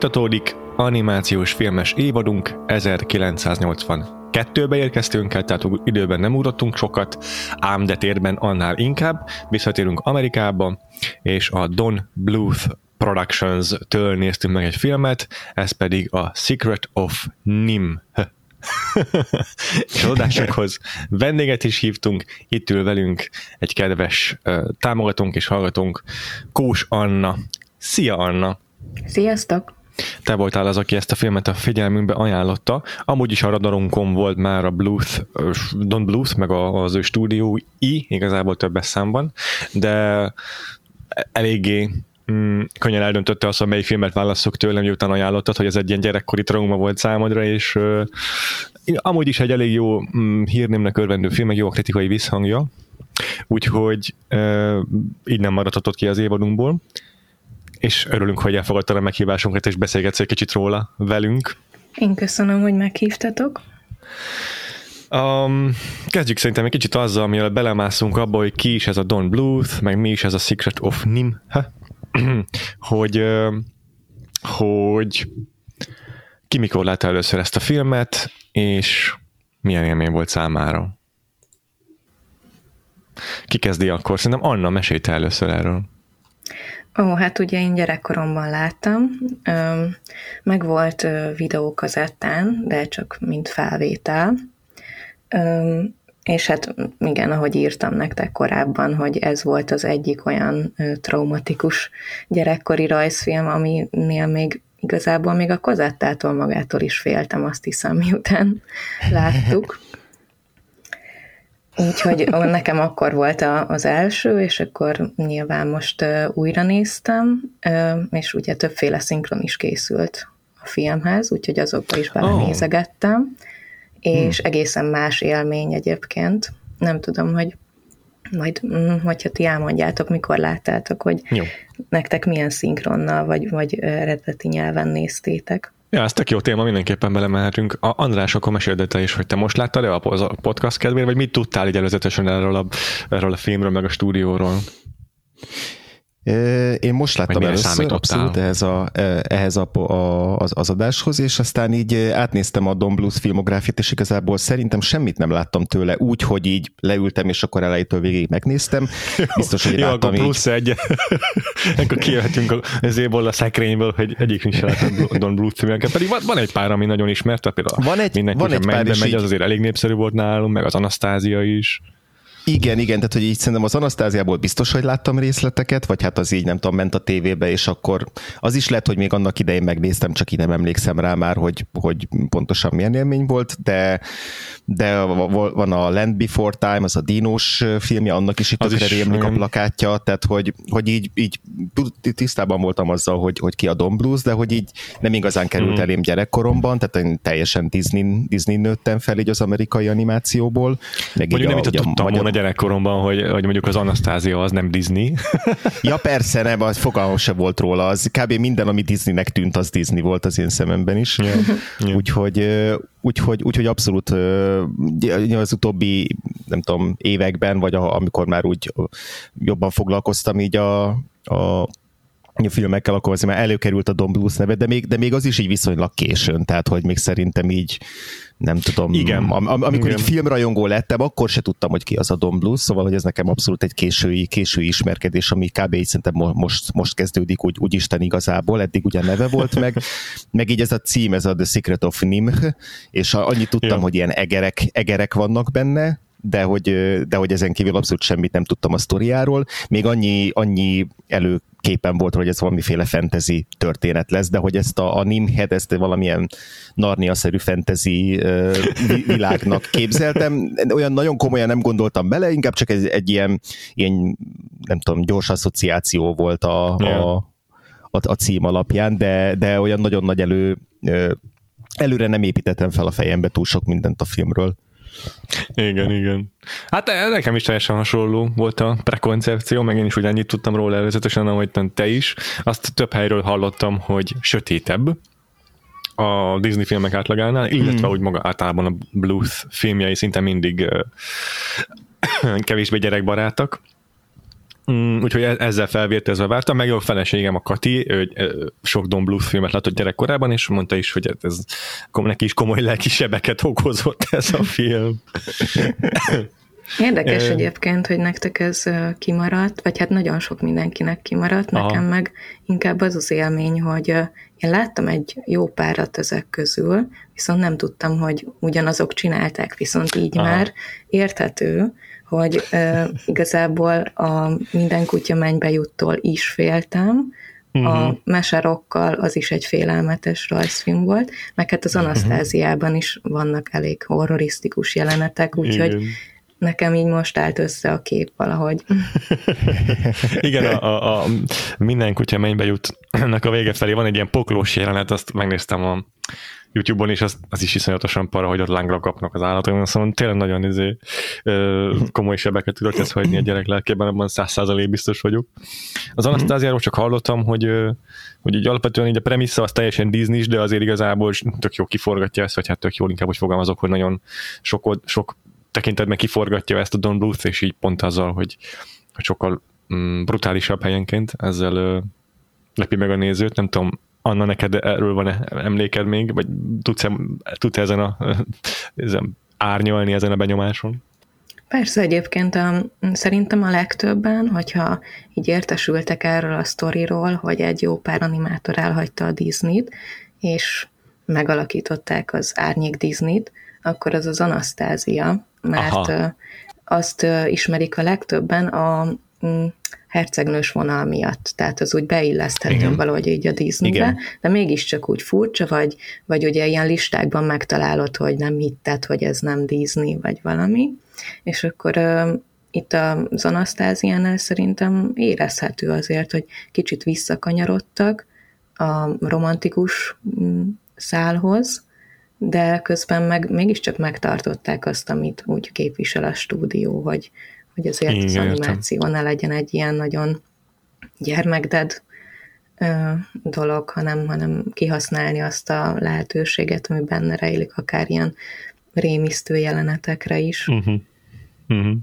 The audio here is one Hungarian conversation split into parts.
Folytatódik animációs filmes évadunk 1982-be érkeztünk el, tehát időben nem ugrottunk sokat, ám de térben annál inkább. Visszatérünk Amerikába, és a Don Bluth Productions-től néztünk meg egy filmet, ez pedig a Secret of Nim. és adásokhoz vendéget is hívtunk, itt ül velünk egy kedves támogatónk és hallgatónk, Kós Anna. Szia Anna! Sziasztok! Te voltál az, aki ezt a filmet a figyelmünkbe ajánlotta. Amúgy is a radarunkon volt már a Bluth, Don Bluth, meg az ő stúdiói, igazából többes számban, de eléggé mm, könnyen eldöntötte azt, hogy melyik filmet válasszok tőlem, miután ajánlottad, hogy ez egy ilyen gyerekkori trauma volt számodra, és uh, amúgy is egy elég jó mm, hírnémnek örvendő film, egy jó kritikai visszhangja, úgyhogy uh, így nem maradhatott ki az évadunkból és örülünk, hogy elfogadtad a meghívásunkat, és beszélgetsz egy kicsit róla velünk. Én köszönöm, hogy meghívtatok. Um, kezdjük szerintem egy kicsit azzal, amivel belemászunk abba, hogy ki is ez a Don Bluth, meg mi is ez a Secret of Nim, hogy, hogy ki mikor látta először ezt a filmet, és milyen élmény volt számára. Ki kezdi akkor? Szerintem Anna mesélte először erről. Ó, hát ugye én gyerekkoromban láttam, meg volt videókazettán, de csak mint felvétel, és hát igen, ahogy írtam nektek korábban, hogy ez volt az egyik olyan traumatikus gyerekkori rajzfilm, aminél még igazából még a kazettától magától is féltem, azt hiszem, miután láttuk. Úgyhogy nekem akkor volt a, az első, és akkor nyilván most újra néztem, és ugye többféle szinkron is készült a filmhez, úgyhogy azokba is belenézegettem, oh. és hmm. egészen más élmény egyébként. Nem tudom, hogy majd, mm, hogyha ti elmondjátok, mikor láttátok, hogy Jó. nektek milyen szinkronnal, vagy, vagy eredeti nyelven néztétek. Ja, ez tök jó téma, mindenképpen belemehetünk. A András, akkor meséld te is, hogy te most láttad-e a podcast kedvére, vagy mit tudtál így előzetesen erről a, erről a filmről, meg a stúdióról? Én most láttam először abszolút ehhez, a, ehhez a, a, az, az adáshoz, és aztán így átnéztem a Don Blues filmográfiát, és igazából szerintem semmit nem láttam tőle, úgy, hogy így leültem, és akkor elejétől végig megnéztem. Biztos, hogy Jó, láttam akkor plusz így... egy. akkor kijöhetünk az éból a szekrényből, hogy egyikünk sem láttam Don Blues filmeket, pedig van, van egy pár, ami nagyon ismert, például van egy, van egy pár, megy, így... az azért elég népszerű volt nálunk, meg az Anasztázia is. Igen, igen, tehát hogy így szerintem az Anasztáziából biztos, hogy láttam részleteket, vagy hát az így nem tudom, ment a tévébe, és akkor az is lehet, hogy még annak idején megnéztem, csak így nem emlékszem rá már, hogy, hogy pontosan milyen élmény volt, de, de van a Land Before Time, az a Dinos filmje, annak is itt tökre rémlik a plakátja, tehát hogy, hogy így, így tisztában voltam azzal, hogy, hogy ki a Don Blues, de hogy így nem igazán került mm. elém gyerekkoromban, tehát én teljesen Disney, Disney nőttem fel így az amerikai animációból. Meg Mondjuk nem is tudtam volna gyerekkoromban, hogy, hogy mondjuk az Anasztázia az nem Disney. ja persze, nem, az fogalmam se volt róla, az kb. minden, ami Disneynek tűnt, az Disney volt az én szememben is. Yeah. Yeah. Úgyhogy, úgyhogy, úgyhogy abszolút az utóbbi, nem tudom, években, vagy a, amikor már úgy jobban foglalkoztam így a, a a filmekkel, akkor azért már előkerült a Don Blues neve, de még, de még az is így viszonylag későn, tehát hogy még szerintem így nem tudom, Igen. Am, am, amikor Igen. így filmrajongó lettem, akkor se tudtam, hogy ki az a Don Blues, szóval hogy ez nekem abszolút egy késői, késői ismerkedés, ami kb. így szerintem most, most kezdődik úgy, úgy Isten igazából, eddig ugye neve volt meg, meg így ez a cím, ez a The Secret of Nimh, és annyit tudtam, ja. hogy ilyen egerek, egerek vannak benne, de hogy, de hogy ezen kívül abszolút semmit nem tudtam a sztoriáról. Még annyi, annyi elő képen volt, hogy ez valamiféle fantasy történet lesz, de hogy ezt a, a Nimhead, ezt valamilyen Narnia-szerű fantasy uh, világnak képzeltem. Olyan nagyon komolyan nem gondoltam bele, inkább csak egy, egy ilyen, ilyen, nem tudom, gyors asszociáció volt a, yeah. a, a, a cím alapján, de, de olyan nagyon nagy elő előre nem építettem fel a fejembe túl sok mindent a filmről. Igen, igen. Hát nekem is teljesen hasonló volt a prekoncepció, meg én is ugyannyit tudtam róla előzetesen, ahogy te is. Azt több helyről hallottam, hogy sötétebb a Disney filmek átlagánál, illetve mm. úgy maga általában a Blues filmjei szinte mindig kevésbé gyerekbarátok. Mm, úgyhogy e- ezzel felvértezve vártam, meg a feleségem a Kati, ő sok Don Bluth filmet látott gyerekkorában, és mondta is, hogy ez neki is komoly lelki sebeket okozott ez a film. Érdekes egyébként, hogy nektek ez kimaradt, vagy hát nagyon sok mindenkinek kimaradt, Aha. nekem meg inkább az az élmény, hogy én láttam egy jó párat ezek közül, viszont nem tudtam, hogy ugyanazok csinálták, viszont így Aha. már érthető, hogy uh, igazából a Minden kutya mennybe juttól is féltem, uh-huh. a mhm. Meserokkal az is egy félelmetes rajzfilm volt, meg hát az mhm. Anasztáziában is vannak elég horrorisztikus jelenetek, úgyhogy Igen. Nekem így most állt össze a kép valahogy. Igen, a, a, a Minden kutya mennybe jut, a vége felé van egy ilyen poklós jelenet, azt megnéztem a YouTube-on is az, az is iszonyatosan para, hogy ott lángra kapnak az állatok, szóval tényleg nagyon izé, komoly sebeket tudok ez hagyni a gyerek lelkében, abban száz százalék biztos vagyok. Az Anasztáziáról csak hallottam, hogy, hogy így alapvetően így a premissza az teljesen disney de azért igazából tök jó kiforgatja ezt, vagy hát tök jól inkább úgy fogalmazok, hogy nagyon sok, sok tekintetben kiforgatja ezt a Don Bluth, és így pont azzal, hogy, hogy sokkal mm, brutálisabb helyenként, ezzel lepi meg a nézőt, nem tudom, Anna, neked erről van emléked még, vagy tudsz, tudsz ezen a ezen árnyalni ezen a benyomáson? Persze egyébként a, szerintem a legtöbben, hogyha így értesültek erről a sztoriról, hogy egy jó pár animátor elhagyta a Disney-t, és megalakították az Árnyék Disney-t, akkor az az Anasztázia, mert Aha. azt ismerik a legtöbben a hercegnős vonal miatt, tehát az úgy beilleszthető Igen. valahogy így a Disneybe, Igen. de mégiscsak úgy furcsa, vagy, vagy ugye ilyen listákban megtalálod, hogy nem hitted, hogy ez nem Disney, vagy valami, és akkor uh, itt az Anasztáziánál szerintem érezhető azért, hogy kicsit visszakanyarodtak a romantikus mm, szálhoz, de közben meg mégiscsak megtartották azt, amit úgy képvisel a stúdió, hogy, hogy azért Igen, az animáció ne legyen egy ilyen nagyon gyermekded dolog, hanem, hanem kihasználni azt a lehetőséget, ami benne rejlik, akár ilyen rémisztő jelenetekre is. Uh-huh. Uh-huh.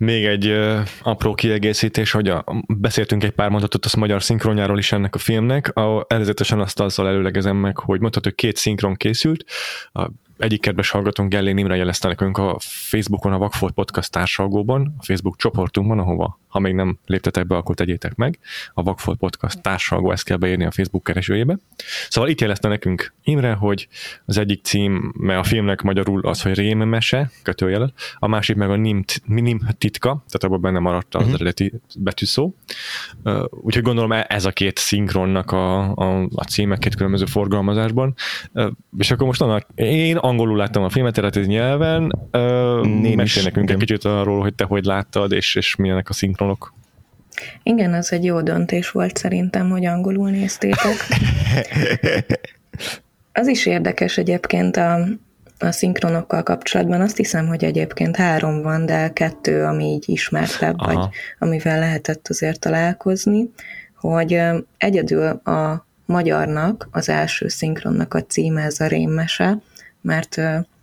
Még egy uh, apró kiegészítés, hogy a, beszéltünk egy pár mondatot az magyar szinkronjáról is ennek a filmnek. A, előzetesen azt azzal előlegezem meg, hogy mondhatod, hogy két szinkron készült. A egyik kedves hallgatónk Gellén Imre jelezte nekünk a Facebookon, a Vagfolt Podcast társalgóban, a Facebook csoportunkban, ahova, ha még nem léptetek be, akkor tegyétek meg. A Vagfolt Podcast társalgó, ezt kell beírni a Facebook keresőjébe. Szóval itt jelezte nekünk Imre, hogy az egyik cím, mert a filmnek magyarul az, hogy rémmese, kötőjelet, a másik meg a nim, nim titka, tehát abban benne maradt az uh-huh. eredeti betűszó. Úgyhogy gondolom ez a két szinkronnak a, a, a címek két különböző forgalmazásban. És akkor most annak, én angolul láttam a filmet eredeti nyelven. Uh, Mesélj nekünk igen. egy kicsit arról, hogy te hogy láttad, és, és milyenek a szinkronok. Igen, az egy jó döntés volt szerintem, hogy angolul néztétek. Az is érdekes egyébként a, a szinkronokkal kapcsolatban. Azt hiszem, hogy egyébként három van, de kettő, ami így ismertebb, Aha. vagy amivel lehetett azért találkozni, hogy egyedül a magyarnak, az első szinkronnak a címe ez a rémmese, mert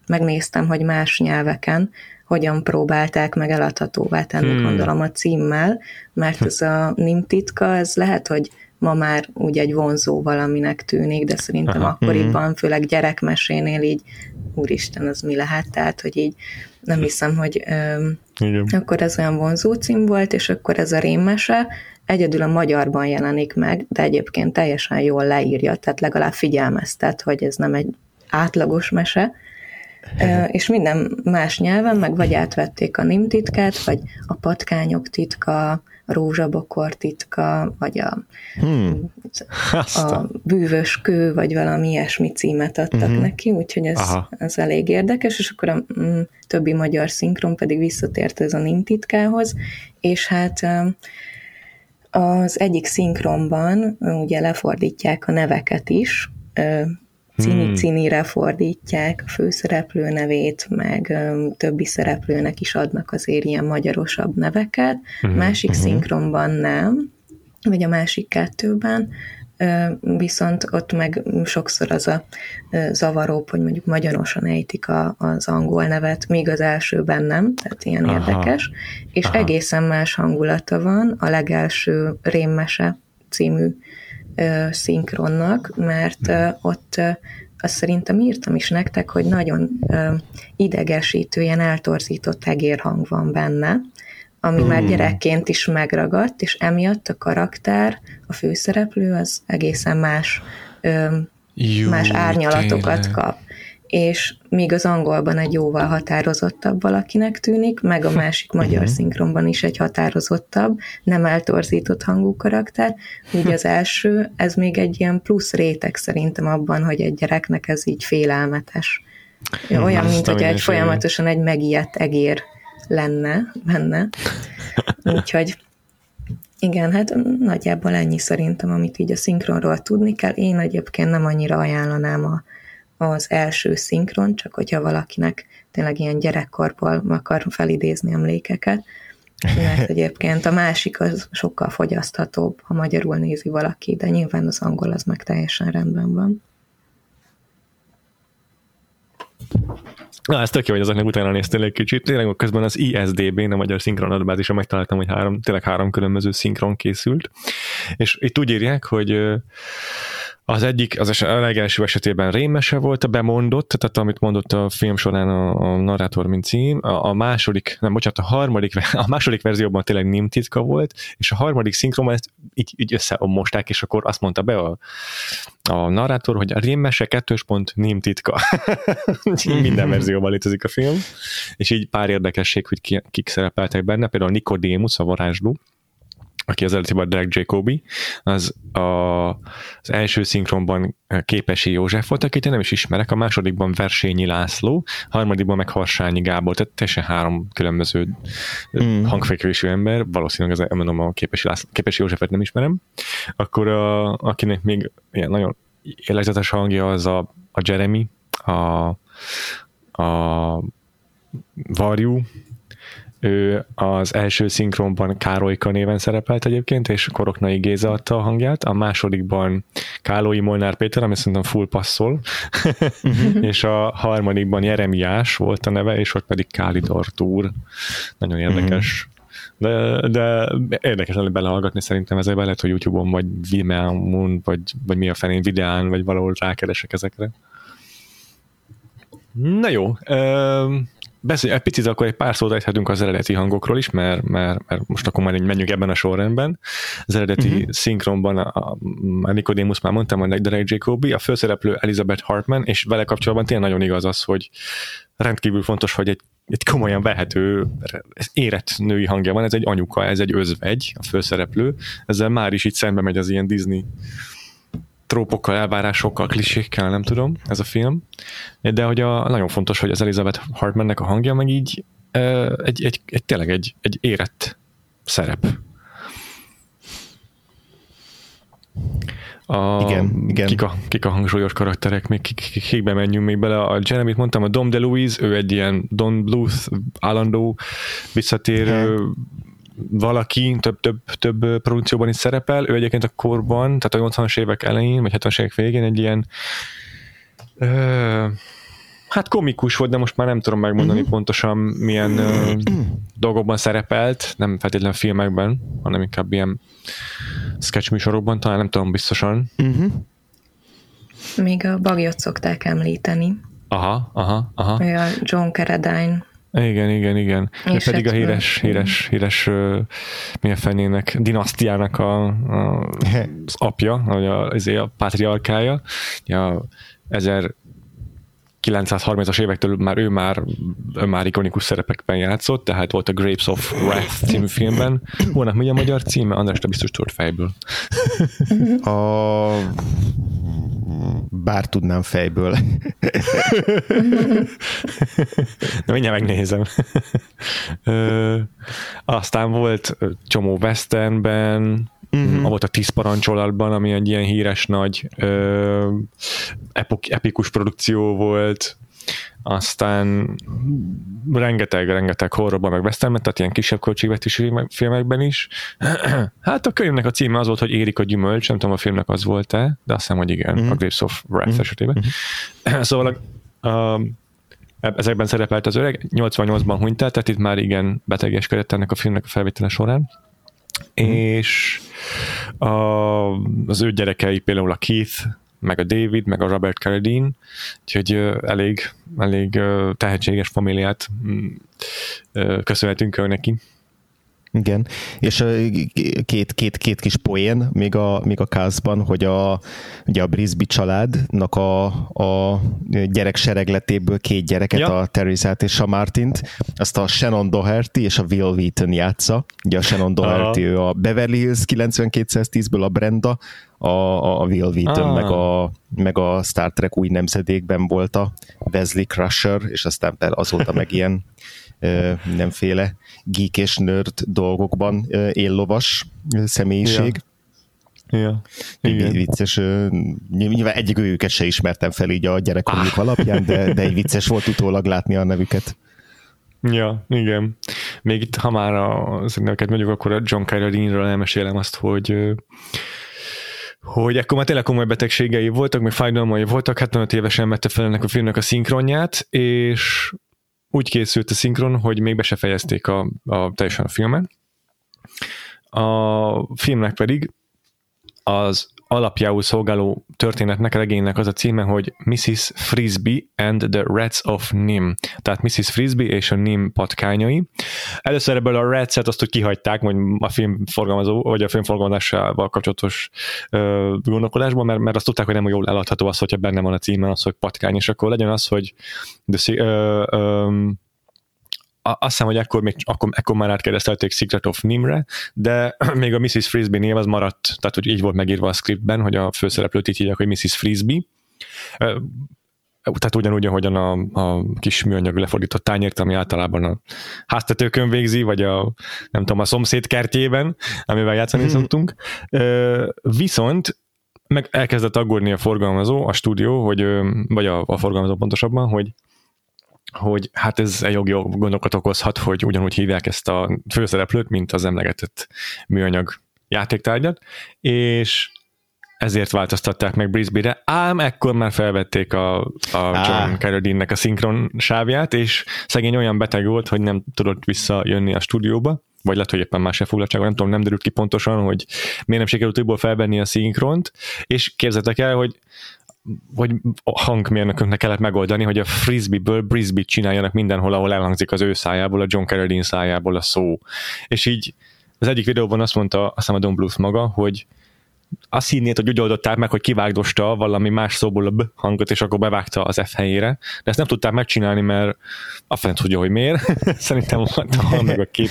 megnéztem, hogy más nyelveken hogyan próbálták meg eladhatóvá tenni, hmm. gondolom a címmel, mert ez a nimtitka, ez lehet, hogy ma már úgy egy vonzó valaminek tűnik, de szerintem Aha. akkoriban, hmm. főleg gyerekmesénél így, úristen, az mi lehet, tehát, hogy így nem hiszem, hogy ö, akkor ez olyan vonzó cím volt, és akkor ez a rémmese egyedül a magyarban jelenik meg, de egyébként teljesen jól leírja, tehát legalább figyelmeztet, hogy ez nem egy átlagos mese, és minden más nyelven, meg vagy átvették a nim titkát, vagy a patkányok titka, a rózsabokor titka, vagy a, hmm. a bűvös kő, vagy valami ilyesmi címet adtak uh-huh. neki, úgyhogy ez, ez elég érdekes, és akkor a mm, többi magyar szinkron pedig visszatért ez a nim titkához, és hát az egyik szinkronban ugye lefordítják a neveket is, cini-cinire hmm. fordítják a főszereplő nevét, meg többi szereplőnek is adnak azért ilyen magyarosabb neveket, uh-huh. másik uh-huh. szinkronban nem, vagy a másik kettőben, viszont ott meg sokszor az a zavaróbb, hogy mondjuk magyarosan ejtik a, az angol nevet, míg az elsőben nem, tehát ilyen Aha. érdekes, és Aha. egészen más hangulata van a legelső Rémmese című szinkronnak, mert ott azt szerintem írtam is nektek, hogy nagyon idegesítő, ilyen eltorzított egérhang van benne, ami mm. már hmm. gyerekként is megragadt, és emiatt a karakter, a főszereplő az egészen más, Jú, más árnyalatokat tényleg. kap és míg az angolban egy jóval határozottabb valakinek tűnik, meg a másik magyar uh-huh. szinkronban is egy határozottabb, nem eltorzított hangú karakter, úgy az első, ez még egy ilyen plusz réteg szerintem abban, hogy egy gyereknek ez így félelmetes. Olyan, Azt mint hogy egy folyamatosan egy megijedt egér lenne benne. Úgyhogy igen, hát nagyjából ennyi szerintem, amit így a szinkronról tudni kell. Én egyébként nem annyira ajánlanám a az első szinkron, csak hogyha valakinek tényleg ilyen gyerekkorból akar felidézni emlékeket, mert egyébként a másik az sokkal fogyaszthatóbb, ha magyarul nézi valaki, de nyilván az angol az meg teljesen rendben van. Na, ez tök jó, hogy azoknak utána néztél egy kicsit. Tényleg közben az ISDB, a magyar szinkron adatbázison megtaláltam, hogy három, tényleg három különböző szinkron készült. És itt úgy írják, hogy az egyik, az a legelső esetében rémese volt a bemondott, tehát amit mondott a film során a, a narrátor, mint cím. A, a második, nem, bocsánat, a harmadik, a második verzióban tényleg nim titka volt, és a harmadik szinkronban ezt így, így összeomosták, és akkor azt mondta be a, a narrátor, hogy a rémese kettős pont nim titka. Minden verzióban létezik a film, és így pár érdekesség, hogy ki, kik szerepeltek benne, például Nicodemus, a varázsló, aki az eredetiben Drag Jacobi, az a, az első szinkronban Képesi József volt, akit én nem is ismerek, a másodikban Versényi László, a harmadikban meg Harsányi Gábor, tehát teljesen három különböző mm. hangfekvésű ember, valószínűleg az, mondom, a Képesi, László, Képesi Józsefet nem ismerem, akkor a, akinek még ilyen nagyon élezetes hangja az a, a Jeremy, a, a Varjú, ő az első szinkronban Károlyka néven szerepelt egyébként, és Koroknai Géza adta a hangját, a másodikban Kálói Molnár Péter, ami szerintem full passzol, uh-huh. és a harmadikban Jeremiás volt a neve, és ott pedig Kálid Artúr. Nagyon érdekes. Uh-huh. De, de érdekes lenne belehallgatni szerintem ezzel lehet, hogy YouTube-on, vagy Vimeo-on, vagy, vagy mi a fenén videán, vagy valahol rákeresek ezekre. Na jó, beszélj, egy picit akkor egy pár szót ejthetünk az eredeti hangokról is, mert, mert, mert most akkor már menjünk ebben a sorrendben. Az eredeti uh-huh. szinkronban a, a Nicodemus már mondtam, a Derek Jacobi, a főszereplő Elizabeth Hartman, és vele kapcsolatban tényleg nagyon igaz az, hogy rendkívül fontos, hogy egy, egy komolyan vehető, érett női hangja van, ez egy anyuka, ez egy özvegy, a főszereplő, ezzel már is így szembe megy az ilyen Disney trópokkal, elvárásokkal, klisékkel, nem tudom, ez a film. De hogy a, nagyon fontos, hogy az Elizabeth Hartmannek a hangja meg így egy, egy, egy tényleg egy, egy érett szerep. A, igen, igen. Kik, a, kik a hangsúlyos karakterek, még kik, kik, kikbe menjünk még bele. A Jeremy, mondtam, a Dom DeLuise, ő egy ilyen Don Bluth állandó visszatérő valaki több, több, több produkcióban is szerepel, ő egyébként a korban, tehát a 80-as évek elején, vagy 70-as évek végén egy ilyen ö, hát komikus volt, de most már nem tudom megmondani uh-huh. pontosan milyen ö, dolgokban szerepelt, nem feltétlenül filmekben, hanem inkább ilyen sketch műsorokban, talán nem tudom biztosan. Uh-huh. Még a bagyot szokták említeni. Aha, aha, aha. A John Carradine igen, igen, igen. És pedig a híres, híres, híres mi a fenének, dinasztiának a, a, az apja, vagy a, azért a pátriarkája, a 930-as évektől már ő már, ő már ikonikus szerepekben játszott, tehát volt a Grapes of Wrath című filmben. Volna mi a magyar címe? András, te biztos tudod fejből. A... Bár tudnám fejből. Na, mindjárt megnézem. Ö, aztán volt csomó westernben, Uh-huh. Volt a Tíz parancsolatban, ami egy ilyen híres nagy ö, epok, epikus produkció volt, aztán rengeteg, rengeteg horrorban meg westernben, tehát ilyen kisebb költségvetési filmekben is. Hát a könyvnek a címe az volt, hogy Érik a gyümölcs, nem tudom, a filmnek az volt-e, de azt hiszem, hogy igen, uh-huh. a Grapes of Wrath uh-huh. esetében. Uh-huh. szóval a, a, ezekben szerepelt az öreg, 88-ban hunyt el, tehát itt már igen betegeskedett ennek a filmnek a felvétele során. Mm. És a, az ő gyerekei például a Keith, meg a David, meg a Robert Carradine, úgyhogy elég, elég tehetséges familiát mm, köszönhetünk ő neki. Igen, és két, két, két kis poén még a, még a kázban, hogy a, ugye a Brisby családnak a, a gyerek seregletéből két gyereket, ja. a Teresát és a Martint, azt a Shannon Doherty és a Will Wheaton játsza. Ugye a Shannon Doherty, ő a Beverly Hills 9210-ből a Brenda, a, a Will Wheaton, meg, a, meg a Star Trek új nemzedékben volt a Wesley Crusher, és aztán azóta meg ilyen mindenféle geek és nerd dolgokban éllovas személyiség. Ja. Ja, igen. Vicces, nyilván egyik őket se ismertem fel így a gyerekkorjuk ah. alapján, de, de egy vicces volt utólag látni a nevüket. Ja, igen. Még itt, ha már a neveket mondjuk, akkor a John Carradine-ről elmesélem azt, hogy hogy ekkor már tényleg komoly betegségei voltak, még fájdalmai voltak, 75 évesen vette fel ennek a filmnek a szinkronját, és úgy készült a szinkron, hogy még be se fejezték a, a teljesen a filmet. A filmnek pedig az alapjául szolgáló történetnek, regénynek az a címe, hogy Mrs. Frisbee and the Rats of Nim. Tehát Mrs. Frisbee és a Nim patkányai. Először ebből a Rats-et azt, hogy kihagyták, vagy a film forgalmazó, vagy a film forgalmazásával kapcsolatos ö, gondolkodásból, mert, mert azt tudták, hogy nem jól eladható az, hogyha benne van a címe az, hogy patkány, és akkor legyen az, hogy the, ö, ö, azt hiszem, hogy ekkor, még, akkor, ekkor már átkeresztelték Secret of Nimre, de még a Mrs. Frisbee név az maradt, tehát hogy így volt megírva a scriptben, hogy a főszereplőt így hívják, hogy Mrs. Frisbee. Tehát ugyanúgy, ahogyan a, a kis műanyag lefordított tányért, ami általában a háztetőkön végzi, vagy a, nem tudom, a szomszéd kertjében, amivel játszani mm. szoktunk. Viszont meg elkezdett aggódni a forgalmazó, a stúdió, hogy, vagy a, a forgalmazó pontosabban, hogy hogy hát ez egy jogi gondokat okozhat, hogy ugyanúgy hívják ezt a főszereplőt, mint az emlegetett műanyag játéktárgyat, és ezért változtatták meg Brisbane-re, ám ekkor már felvették a, a John Carradine-nek a szinkron sávját, és szegény olyan beteg volt, hogy nem tudott visszajönni a stúdióba, vagy lehet, hogy éppen más elfoglaltsága, nem tudom, nem derült ki pontosan, hogy miért nem sikerült újból felvenni a szinkront, és képzeltek el, hogy hogy a hangmérnököknek kellett megoldani, hogy a frisbee-ből brisbee csináljanak mindenhol, ahol elhangzik az ő szájából, a John Carradine szájából a szó. És így az egyik videóban azt mondta, azt a Don Bluth maga, hogy azt hinnéd, hogy úgy oldották meg, hogy kivágdosta valami más szóból a B hangot, és akkor bevágta az F helyére, de ezt nem tudták megcsinálni, mert a fene tudja, hogy miért. Szerintem ha meg a kép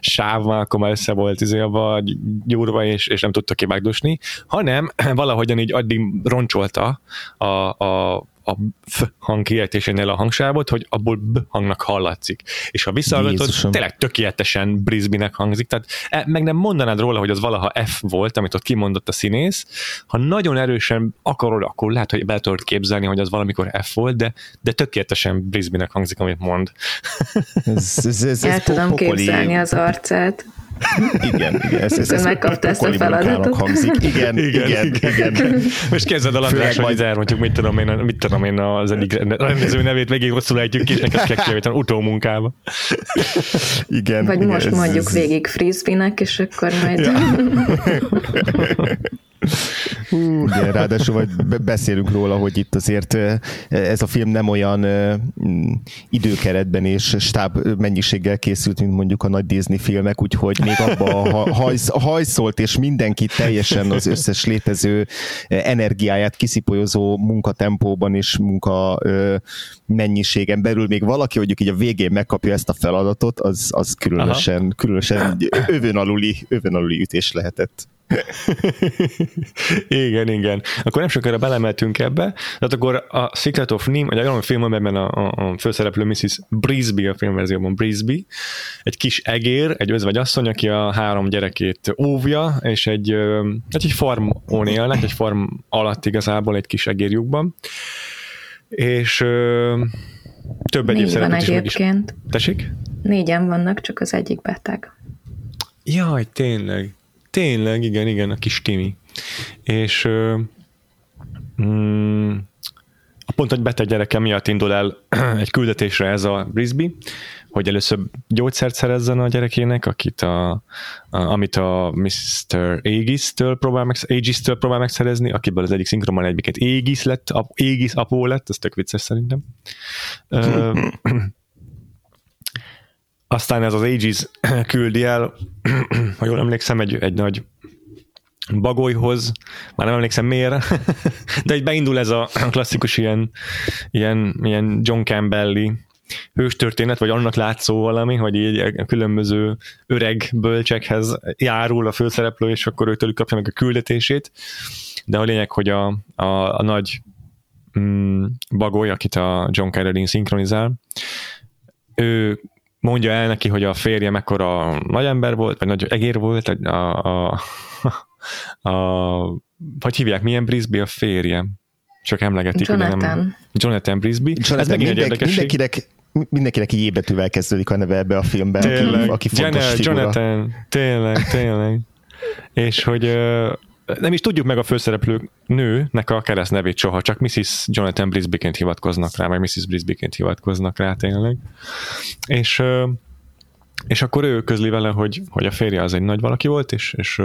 sáv, akkor már össze volt izé abba gyúrva, és, és nem tudta kivágdosni, hanem valahogyan így addig roncsolta a, a, a f hang kiejtésénél a hangsávot, hogy abból b hangnak hallatszik. És ha visszahallgatod, tényleg tökéletesen Brisbane-nek hangzik, tehát e, meg nem mondanád róla, hogy az valaha F volt, amit ott kimondott a színész. Ha nagyon erősen akarod, akkor lehet, hogy be tudod képzelni, hogy az valamikor F volt, de, de tökéletesen Brisbane-nek hangzik, amit mond. ez, ez, ez, ez El tudom képzelni az arcát. Igen, igen. Ez, ez, ez megkapta ezt a feladatot. Hangzik. Igen, igen, igen. igen. igen. Most kezded a András, hogy majd... elmondjuk, mit tudom én, mit tudom én az egyik rendező nevét végig rosszul ejtjük, és neked kell kijavítan utómunkába. Igen. Vagy igen, most ez, mondjuk ez... végig frisbee és akkor majd... Ja. Igen, ráadásul vagy beszélünk róla, hogy itt azért ez a film nem olyan időkeretben és stáb mennyiséggel készült, mint mondjuk a nagy Disney filmek, úgyhogy még abba a hajsz, hajszolt és mindenki teljesen az összes létező energiáját kiszipolyozó munkatempóban és munka mennyiségen belül még valaki, hogy így a végén megkapja ezt a feladatot, az, az különösen, különösen övön aluli, övön aluli ütés lehetett. igen, igen. Akkor nem sokára belemeltünk ebbe. Tehát akkor a Secret of Nim, vagy a film, amiben a, a, a főszereplő Mrs. Brisby, a filmverzióban Brisby, egy kis egér, egy özvegy asszony, aki a három gyerekét óvja, és egy, egy, egy farmon élnek, egy farm alatt igazából egy kis egérjukban. És ö, több egyéb van egyébként. Is. Tessék? Négyen vannak, csak az egyik beteg. Jaj, tényleg. Tényleg, igen, igen, a kis Kimi. És mm, a pont egy beteg gyereke miatt indul el egy küldetésre ez a Brisby, hogy először gyógyszert szerezzen a gyerekének, akit a, a, amit a Mr. Aegis-től próbál, meg, Aegis-től próbál megszerezni, akiből az egyik szinkronban egyiket Aegis lett, Aegis apó lett, ez tök vicces szerintem. Aztán ez az Aegis küldi el, ha jól emlékszem, egy, egy nagy bagolyhoz, már nem emlékszem miért, de egy beindul ez a klasszikus ilyen, ilyen, ilyen John Campbelli hőstörténet, vagy annak látszó valami, hogy így a különböző öreg bölcsekhez járul a főszereplő, és akkor őtől kapja meg a küldetését. De a lényeg, hogy a, a, a nagy mm, bagoly, akit a John Carradine szinkronizál, ő mondja el neki, hogy a férje mekkora nagy ember volt, vagy nagy egér volt, a, a, a, a hogy hívják, milyen Brisby a férje? Csak emlegetik. Jonathan. Nem, Jonathan Brisby. Jonathan, Ez megint mindenki, egy mindenkinek, mindenkinek így ébetűvel kezdődik a neve ebbe a filmben, tényleg, aki, aki fontos Jenna, figura. Jonathan, tényleg, tényleg. És hogy nem is tudjuk meg a főszereplő nőnek a kereszt nevét soha, csak Mrs. Jonathan Brisby-ként hivatkoznak rá, vagy Mrs. Brisby-ként hivatkoznak rá tényleg. És, és akkor ő közli vele, hogy, hogy a férje az egy nagy valaki volt, és, és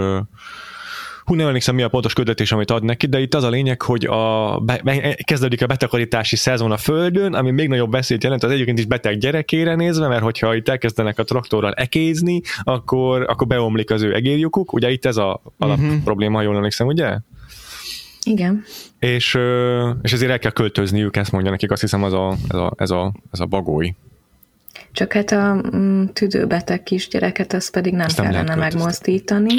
hú, nem emlékszem, mi a pontos küldetés, amit ad neki, de itt az a lényeg, hogy a, be, kezdődik a betakarítási szezon a Földön, ami még nagyobb veszélyt jelent az egyébként is beteg gyerekére nézve, mert hogyha itt elkezdenek a traktorral ekézni, akkor, akkor beomlik az ő egérjukuk. Ugye itt ez a alap uh-huh. probléma, ha jól emlékszem, ugye? Igen. És, és ezért el kell költözniük, ezt mondja nekik, azt hiszem az a, ez, a, ez, a, ez a bagoly. Csak hát a mm, tüdőbeteg kisgyereket azt pedig nem Ezt kellene nem megmozdítani,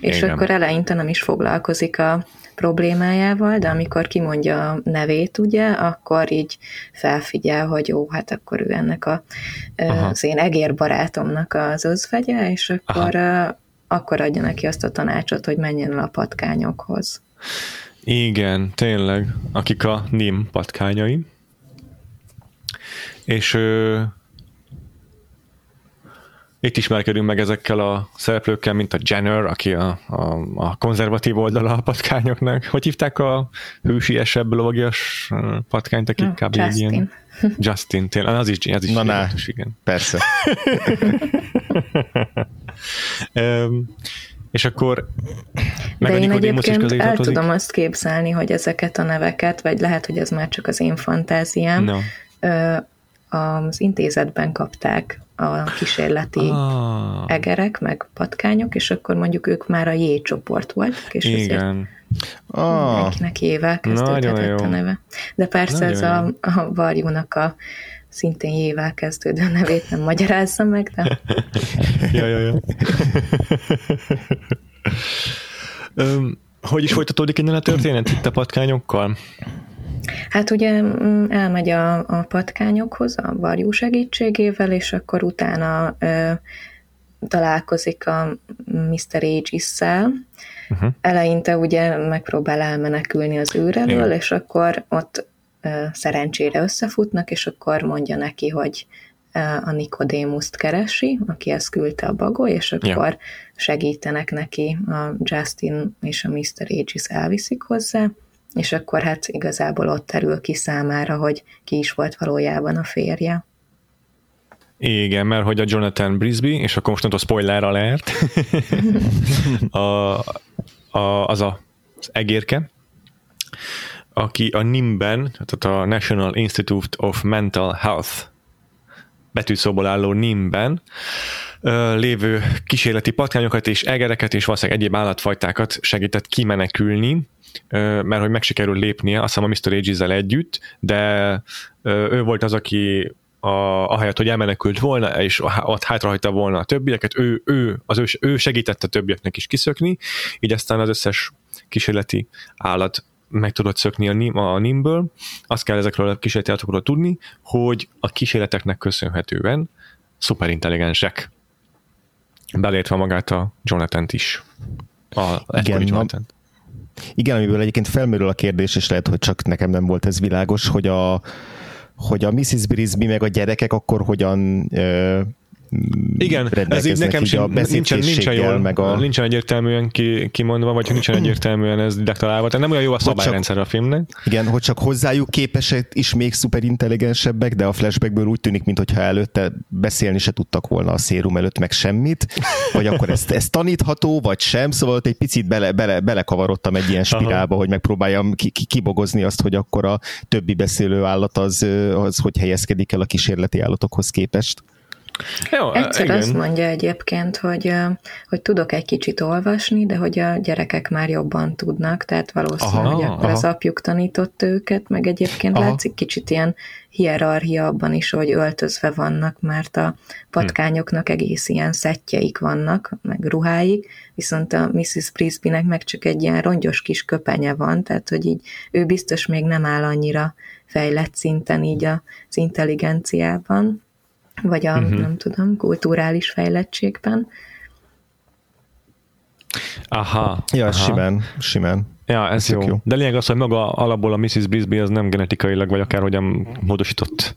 és Igen. akkor eleinte nem is foglalkozik a problémájával, de amikor kimondja a nevét, ugye, akkor így felfigyel, hogy jó, hát akkor ő ennek a, Aha. az én egérbarátomnak az özvegye, és akkor, Aha. akkor adja neki azt a tanácsot, hogy menjen el a patkányokhoz. Igen, tényleg, akik a NIM patkányai. És itt ismerkedünk meg ezekkel a szereplőkkel, mint a Jenner, aki a, a, a konzervatív oldala a patkányoknak. Hogy hívták a hősiesebb lovagias patkányt, aki kb. Justin. Ilyen... Justin, tényleg. Az is, az is Na, na, igen. Persze. um, és akkor meg De én egyébként el tudom azt képzelni, hogy ezeket a neveket, vagy lehet, hogy ez már csak az én fantáziám, no. Az intézetben kapták a kísérleti ah. egerek, meg patkányok, és akkor mondjuk ők már a J csoport voltak, és Igen. Ah. mindenkinek jével kezdődhetett a neve. De persze Nagyon ez a, a varjúnak a szintén jével kezdődő nevét nem magyarázza meg, de... ja, ja, ja. um, hogy is folytatódik innen a történet itt a patkányokkal? Hát ugye mm, elmegy a, a patkányokhoz a varjú segítségével, és akkor utána ö, találkozik a Mr. Aegis-szel. Uh-huh. Eleinte ugye megpróbál elmenekülni az űr elől, Igen. és akkor ott ö, szerencsére összefutnak, és akkor mondja neki, hogy ö, a Nikodémuszt keresi, aki ezt küldte a bagoly, és akkor ja. segítenek neki, a Justin és a Mr. Aegis elviszik hozzá, és akkor hát igazából ott terül ki számára, hogy ki is volt valójában a férje. Igen, mert hogy a Jonathan Brisby, és akkor a spoiler alert, a, a, az a az egérke, aki a NIM-ben, tehát a National Institute of Mental Health betűszóból álló NIM-ben lévő kísérleti patkányokat és egereket és valószínűleg egyéb állatfajtákat segített kimenekülni, mert hogy meg sikerül lépnie, azt hiszem a Mr. Ages-zel együtt, de ő volt az, aki a, ahelyett, hogy elmenekült volna, és ott hátrahagyta volna a többieket, ő, ő, az ő, ő segítette a többieknek is kiszökni, így aztán az összes kísérleti állat meg tudott szökni a, NIM, a NIM-ből. Azt kell ezekről a kísérleti állatokról tudni, hogy a kísérleteknek köszönhetően szuperintelligensek. Belértve magát a Jonathan-t is. A Igen, Jonathan. Igen, amiből egyébként felmerül a kérdés, és lehet, hogy csak nekem nem volt ez világos, hogy a, hogy a Mrs. Brisby meg a gyerekek akkor hogyan igen, ez így nekem sem, nincsen, nincsen, jól, meg a... nincsen egyértelműen ki, kimondva, vagy nincsen egyértelműen ez deklarálva, tehát nem olyan jó a szabályrendszer a filmnek. Igen, hogy csak hozzájuk képesek is még szuperintelligensebbek, de a flashbackből úgy tűnik, mintha előtte beszélni se tudtak volna a szérum előtt meg semmit, vagy akkor ez, ez tanítható, vagy sem, szóval ott egy picit bele, bele, belekavarodtam egy ilyen spirálba, Aha. hogy megpróbáljam ki, ki, kibogozni azt, hogy akkor a többi beszélő állat az, az hogy helyezkedik el a kísérleti állatokhoz képest. Jó, Egyszer igen. azt mondja egyébként, hogy, hogy tudok egy kicsit olvasni, de hogy a gyerekek már jobban tudnak, tehát valószínűleg aha, hogy akkor aha. az apjuk tanított őket, meg egyébként aha. látszik kicsit ilyen hierarchia abban is, hogy öltözve vannak, mert a patkányoknak egész ilyen szettjeik vannak, meg ruháik, viszont a Mrs. Frisbee-nek meg csak egy ilyen rongyos kis köpenye van, tehát hogy így ő biztos még nem áll annyira fejlett szinten így az intelligenciában vagy a, uh-huh. nem tudom, kulturális fejlettségben. Aha. Ja, aha. simán, simán. Ja, ez jó. jó. De lényeg az, hogy maga alapból a Mrs. Brisby az nem genetikailag, vagy akárhogyan módosított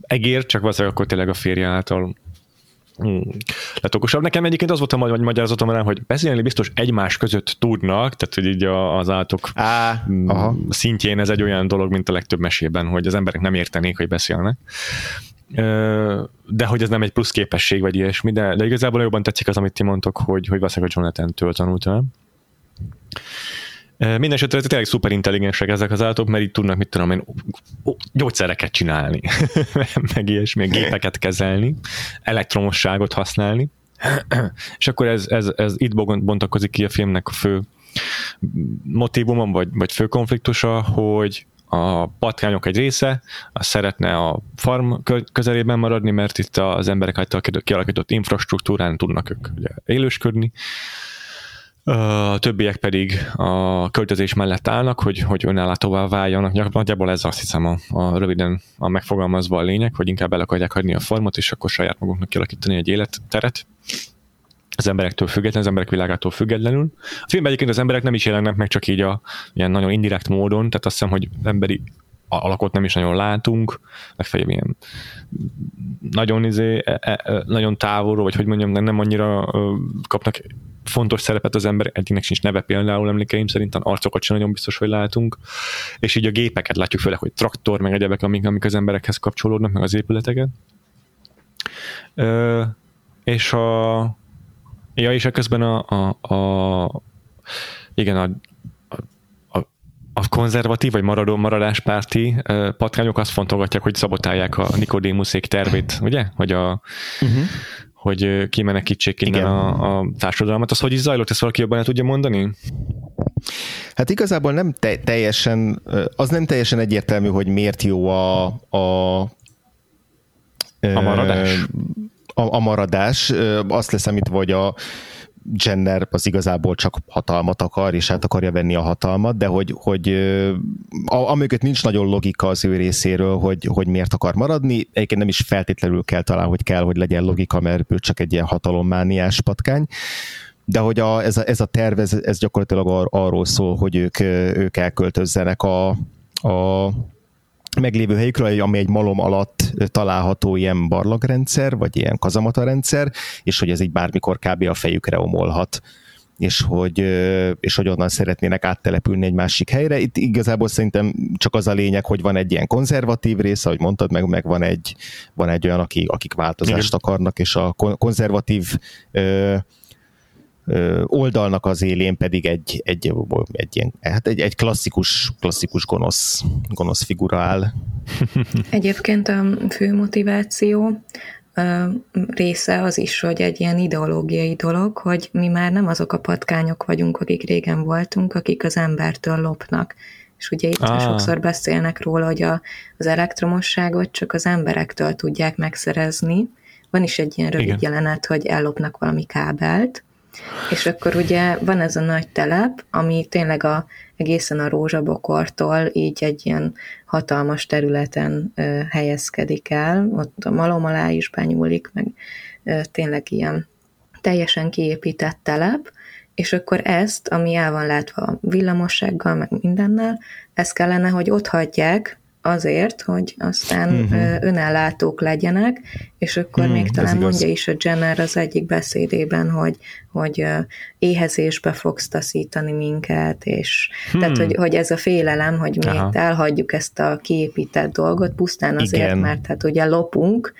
egér, csak valószínűleg akkor tényleg a férje által Hmm. lett okosabb. Nekem egyébként az volt a magy- magyarázatom rá, hogy beszélni biztos egymás között tudnak, tehát hogy így az állatok Á, aha. szintjén ez egy olyan dolog, mint a legtöbb mesében, hogy az emberek nem értenék, hogy beszélnek de hogy ez nem egy plusz képesség, vagy ilyesmi, de, de igazából jobban tetszik az, amit ti mondtok, hogy, hogy valószínűleg a Jonathan-től tanultam. Minden esetre tényleg szuper intelligensek ezek az állatok, mert itt tudnak, mit tudom én, gyógyszereket csinálni, meg ilyesmi, gépeket kezelni, elektromosságot használni, és akkor ez, ez, ez itt bontakozik ki a filmnek a fő motivumom, vagy, vagy fő konfliktusa, hogy a patkányok egy része, az szeretne a farm közelében maradni, mert itt az emberek által kialakított infrastruktúrán tudnak ők ugye élősködni. A többiek pedig a költözés mellett állnak, hogy, hogy önellátóvá váljanak. Nagyjából ez azt hiszem a, a röviden a megfogalmazva a lényeg, hogy inkább el akarják hagyni a farmot, és akkor saját maguknak kialakítani egy életteret az emberektől függetlenül, az emberek világától függetlenül. A filmben egyébként az emberek nem is jelennek meg csak így a ilyen nagyon indirekt módon, tehát azt hiszem, hogy emberi alakot nem is nagyon látunk, legfeljebb ilyen nagyon, izé, e, e, e, nagyon távolról, vagy hogy mondjam, nem annyira kapnak fontos szerepet az ember, egyiknek sincs neve például emlékeim szerint, arcokat sem nagyon biztos, hogy látunk, és így a gépeket látjuk főleg, hogy traktor, meg egyebek, amik, amik az emberekhez kapcsolódnak, meg az épületeket. Ö, és a, Ja, és közben a, a, a igen, a, a, a konzervatív vagy maradó maradáspárti uh, patkányok azt fontolgatják, hogy szabotálják a Nikodémuszék tervét, ugye? Hogy a uh-huh hogy kimenekítsék innen Igen. a, a társadalmat. Az hogy is zajlott, ezt valaki jobban el tudja mondani? Hát igazából nem te- teljesen, az nem teljesen egyértelmű, hogy miért jó a, a a maradás? A, a maradás. Azt lesz, amit vagy a Jenner az igazából csak hatalmat akar, és át akarja venni a hatalmat, de hogy, hogy amögött nincs nagyon logika az ő részéről, hogy, hogy miért akar maradni, egyébként nem is feltétlenül kell talán, hogy kell, hogy legyen logika, mert ő csak egy ilyen hatalommániás patkány, de hogy a, ez, a, ez a terv, ez, ez gyakorlatilag ar, arról szól, hogy ők, ők elköltözzenek a, a meglévő helyükről, ami egy malom alatt található ilyen barlagrendszer, vagy ilyen kazamata rendszer, és hogy ez így bármikor kb. a fejükre omolhat és hogy, és hogy onnan szeretnének áttelepülni egy másik helyre. Itt igazából szerintem csak az a lényeg, hogy van egy ilyen konzervatív része, ahogy mondtad, meg, meg van, egy, van egy olyan, aki, akik változást Igen. akarnak, és a konzervatív oldalnak az élén pedig egy, egy, egy, ilyen, hát egy, egy klasszikus, klasszikus gonosz, gonosz figura áll. Egyébként a fő motiváció része az is, hogy egy ilyen ideológiai dolog, hogy mi már nem azok a patkányok vagyunk, akik régen voltunk, akik az embertől lopnak. És ugye itt ah. sokszor beszélnek róla, hogy a, az elektromosságot csak az emberektől tudják megszerezni. Van is egy ilyen rövid Igen. jelenet, hogy ellopnak valami kábelt, és akkor ugye van ez a nagy telep, ami tényleg a, egészen a rózsabokortól így egy ilyen hatalmas területen ö, helyezkedik el, ott a malom alá is benyúlik, meg ö, tényleg ilyen teljesen kiépített telep, és akkor ezt, ami el van látva villamossággal, meg mindennel, ezt kellene, hogy ott hagyják, azért, hogy aztán uh-huh. önellátók legyenek, és akkor hmm, még talán mondja is a Jenner az egyik beszédében, hogy, hogy éhezésbe fogsz taszítani minket, és hmm. tehát, hogy, hogy ez a félelem, hogy mi Aha. elhagyjuk ezt a kiépített dolgot, pusztán azért, Igen. mert hát ugye lopunk,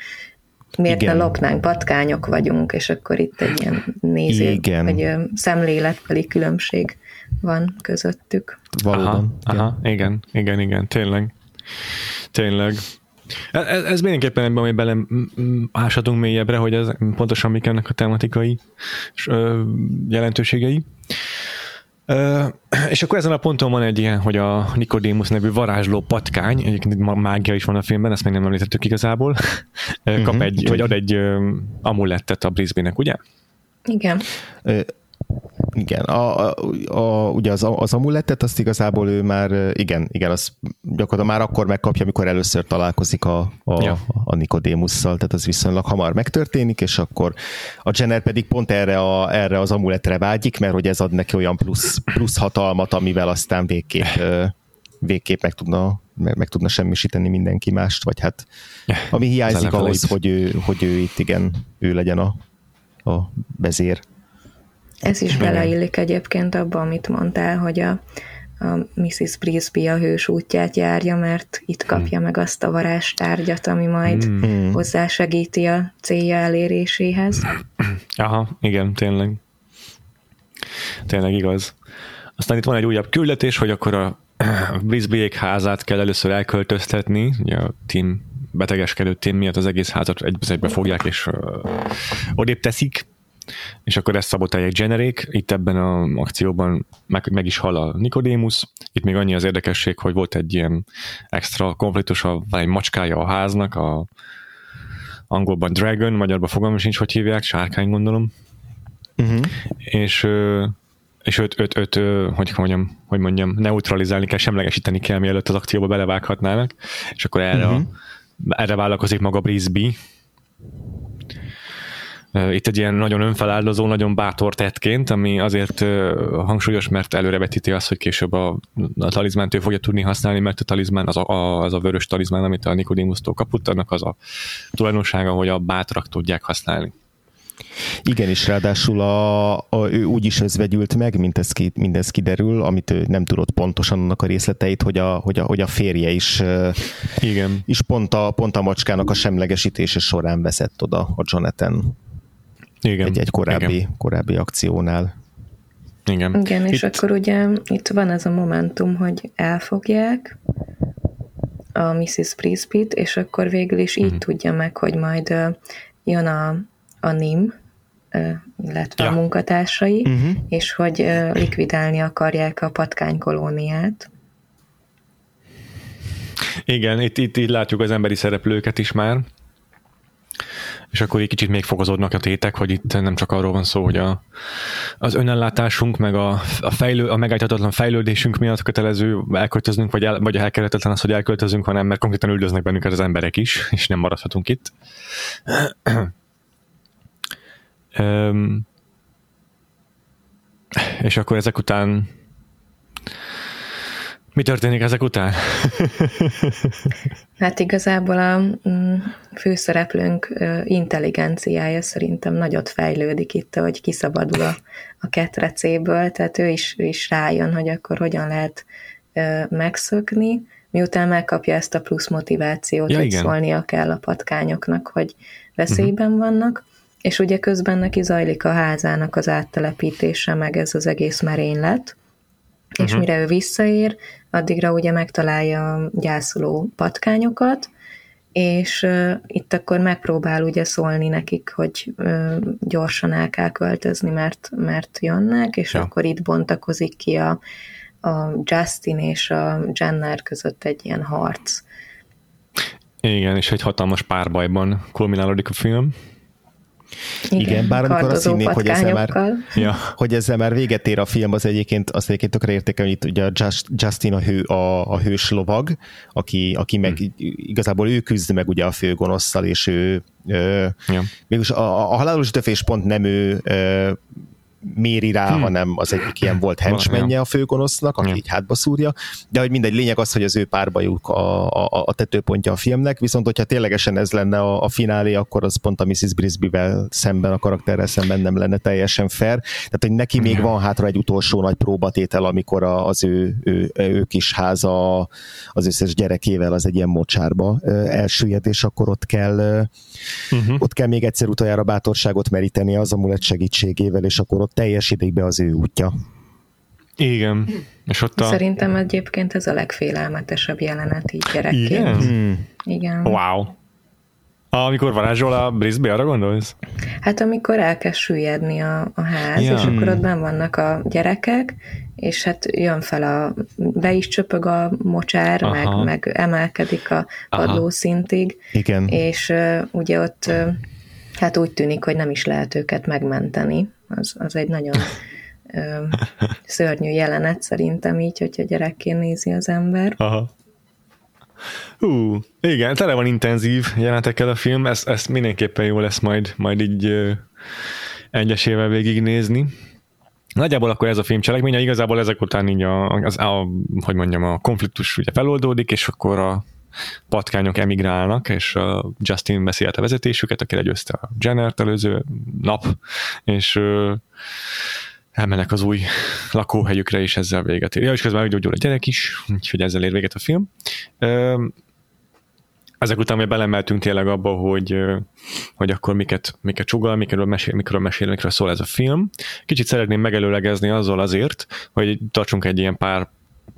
miért Igen. ne lopnánk, patkányok vagyunk, és akkor itt egy ilyen néző, Igen. vagy szemléletbeli különbség van közöttük. Valóban. Aha, aha, igen, igen, igen, tényleg. Tényleg. Ez, ez mindenképpen ebben, hogy bele áshatunk mélyebbre, hogy ez pontosan mik ennek a tematikai jelentőségei. és akkor ezen a ponton van egy ilyen, hogy a Nicodemus nevű varázsló patkány, egyébként mágia is van a filmben, ezt még nem említettük igazából, kap uh-huh. egy, vagy ad egy amulettet a Brisbane-nek, ugye? Igen. Igen, a, a, a, ugye az, az amulettet, azt igazából ő már, igen, igen, az gyakorlatilag már akkor megkapja, amikor először találkozik a, a, ja. a Nikodémusszal, tehát az viszonylag hamar megtörténik, és akkor a Jenner pedig pont erre, a, erre az amuletre vágyik, mert hogy ez ad neki olyan plusz, plusz hatalmat, amivel aztán végképp, végképp meg tudna meg, meg tudna semmisíteni mindenki mást, vagy hát ami hiányzik ahhoz, hogy ő, hogy ő itt igen, ő legyen a, a vezér. Ez is beleillik egyébként abba, amit mondtál, hogy a, a Mrs. Brisby a hős útját járja, mert itt kapja hmm. meg azt a varázstárgyat, ami majd hmm. hozzásegíti a célja eléréséhez. Aha, igen, tényleg. Tényleg igaz. Aztán itt van egy újabb küldetés, hogy akkor a Brisbyék házát kell először elköltöztetni, ugye a Tim betegeskedő Tim miatt az egész házat egybe fogják és uh, odébb teszik, és akkor ezt szabotálják generék, itt ebben a akcióban meg, meg is hal a Nicodemus, itt még annyi az érdekesség, hogy volt egy ilyen extra konfliktus, a, egy macskája a háznak, a angolban Dragon, magyarban fogalmam sincs, hogy hívják, sárkány gondolom, uh-huh. és és őt, őt, őt, hogy mondjam, hogy mondjam, neutralizálni kell, semlegesíteni kell, mielőtt az akcióba belevághatnának, és akkor erre, uh-huh. erre vállalkozik maga Brisby, itt egy ilyen nagyon önfeláldozó, nagyon bátor tettként, ami azért hangsúlyos, mert előrevetíti azt, hogy később a, a talizmánt ő fogja tudni használni, mert a talizmán, az a, a, az a vörös talizmán, amit a Nicodemus-tól kapott, annak az a tulajdonsága, hogy a bátrak tudják használni. Igen, és ráadásul a, a, ő úgy is özvegyült meg, mint ez, ki, mindez kiderül, amit ő nem tudott pontosan annak a részleteit, hogy a, hogy a, hogy a férje is, Igen. is pont, a, pont a macskának a semlegesítése során veszett oda a Jonathan igen. Egy, egy korábbi, Igen. korábbi akciónál. Igen. Igen, és itt... akkor ugye itt van ez a momentum, hogy elfogják a Mrs. Prispit, és akkor végül is így uh-huh. tudja meg, hogy majd uh, jön a, a NIM, uh, illetve ja. a munkatársai, uh-huh. és hogy uh, likvidálni akarják a patkány kolóniát. Igen, itt, itt, itt látjuk az emberi szereplőket is már, és akkor egy kicsit még fokozódnak a tétek, hogy itt nem csak arról van szó, hogy a, az önellátásunk, meg a, a, fejlő, a megállítatlan fejlődésünk miatt kötelező elköltöznünk, vagy, el, vagy elkerülhetetlen az, hogy elköltözünk, hanem mert konkrétan üldöznek bennünket az emberek is, és nem maradhatunk itt. és akkor ezek után mi történik ezek után? hát igazából a mm, főszereplőnk intelligenciája szerintem nagyot fejlődik itt, hogy kiszabadul a, a ketrecéből, tehát ő is, ő is rájön, hogy akkor hogyan lehet megszökni, miután megkapja ezt a plusz motivációt, ja, hogy igen. szólnia kell a patkányoknak, hogy veszélyben uh-huh. vannak, és ugye közben neki zajlik a házának az áttelepítése, meg ez az egész merénylet, és uh-huh. mire ő visszaér, addigra ugye megtalálja a gyászoló patkányokat, és uh, itt akkor megpróbál ugye szólni nekik, hogy uh, gyorsan el kell költözni, mert, mert jönnek, és ja. akkor itt bontakozik ki a, a Justin és a Jenner között egy ilyen harc. Igen, és egy hatalmas párbajban kulminálódik a film. Igen, Igen bár amikor azt hinnék, hogy ezzel, már, ja. hogy ezzel már véget ér a film, az egyébként, azt egyébként tökre értékel, hogy itt ugye Just, Justin a, hő, a, a hős lovag, aki, aki meg hmm. igazából ő küzd meg ugye a főgonosszal, és ő Ö, ja. Mégis a, a halálos döfés pont nem ő ö, méri rá, hmm. hanem az egyik ilyen volt henchmenje a főgonosznak, aki ja. így hátba szúrja, de hogy mindegy, lényeg az, hogy az ő párbajuk a, a, a tetőpontja a filmnek, viszont hogyha ténylegesen ez lenne a, a finálé, akkor az pont a Mrs. Brisby-vel szemben, a karakterrel szemben nem lenne teljesen fair, tehát hogy neki még van hátra egy utolsó nagy próbatétel, amikor a, az ő, ő, ő kis háza az összes gyerekével az egy ilyen mocsárba elsüllyed, és akkor ott kell uh-huh. ott kell még egyszer utoljára bátorságot meríteni az amulett segítségével, és akkor ott teljesítik be az ő útja. Igen. És ott a... Szerintem egyébként ez a legfélelmetesebb jelenet így gyerekként. Igen? Hmm. Igen. Wow. Amikor varázsol a Brisbane, arra gondolsz? Hát amikor elkezd süllyedni a, a ház, ja. és akkor ott ben vannak a gyerekek, és hát jön fel a, be is csöpög a mocsár, meg, meg emelkedik a padlószintig. Igen. És uh, ugye ott uh, hát úgy tűnik, hogy nem is lehet őket megmenteni az, az egy nagyon ö, szörnyű jelenet szerintem így, hogyha gyerekként nézi az ember. Aha. Hú, igen, tele van intenzív jelenetekkel a film, ezt, ezt mindenképpen jó lesz majd, majd így ö, egyesével végignézni. Nagyjából akkor ez a film cselekménye, igazából ezek után így a, az, a, hogy mondjam, a konfliktus ugye feloldódik, és akkor a patkányok emigrálnak, és Justin beszélt a vezetésüket, aki legyőzte a Jenner előző nap, és elmennek az új lakóhelyükre, és ezzel véget ér. Ja, és közben meggyógyul a gyerek is, úgyhogy ezzel ér véget a film. Ezek után mi belemeltünk tényleg abba, hogy, hogy akkor miket, miket csugal, mikről mesél, mikről mesél, mikről szól ez a film. Kicsit szeretném megelőlegezni azzal azért, hogy tartsunk egy ilyen pár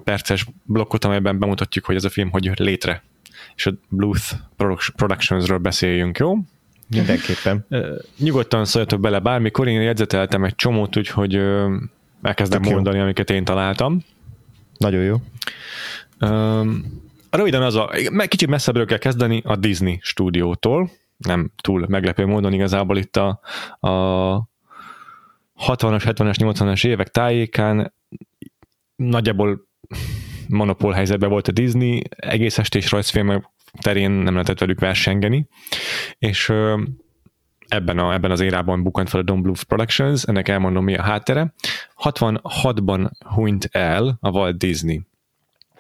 perces blokkot, amelyben bemutatjuk, hogy ez a film hogy jött létre. És a Bluth Productionsről beszéljünk, jó? Mindenképpen. Nyugodtan szóljatok bele bármikor, én jegyzeteltem egy csomót, úgyhogy elkezdem Tök mondani, jó. amiket én találtam. Nagyon jó. Röviden az a, kicsit messzebbről kell kezdeni a Disney stúdiótól, nem túl meglepő módon igazából itt a, a 60-as, 70-es, 80-as évek tájékán nagyjából monopól helyzetben volt a Disney, egész estés rajzfilmek terén nem lehetett velük versengeni, és ebben, a, ebben az érában bukant fel a Don Bluth Productions, ennek elmondom mi a háttere. 66-ban hunyt el a Walt Disney.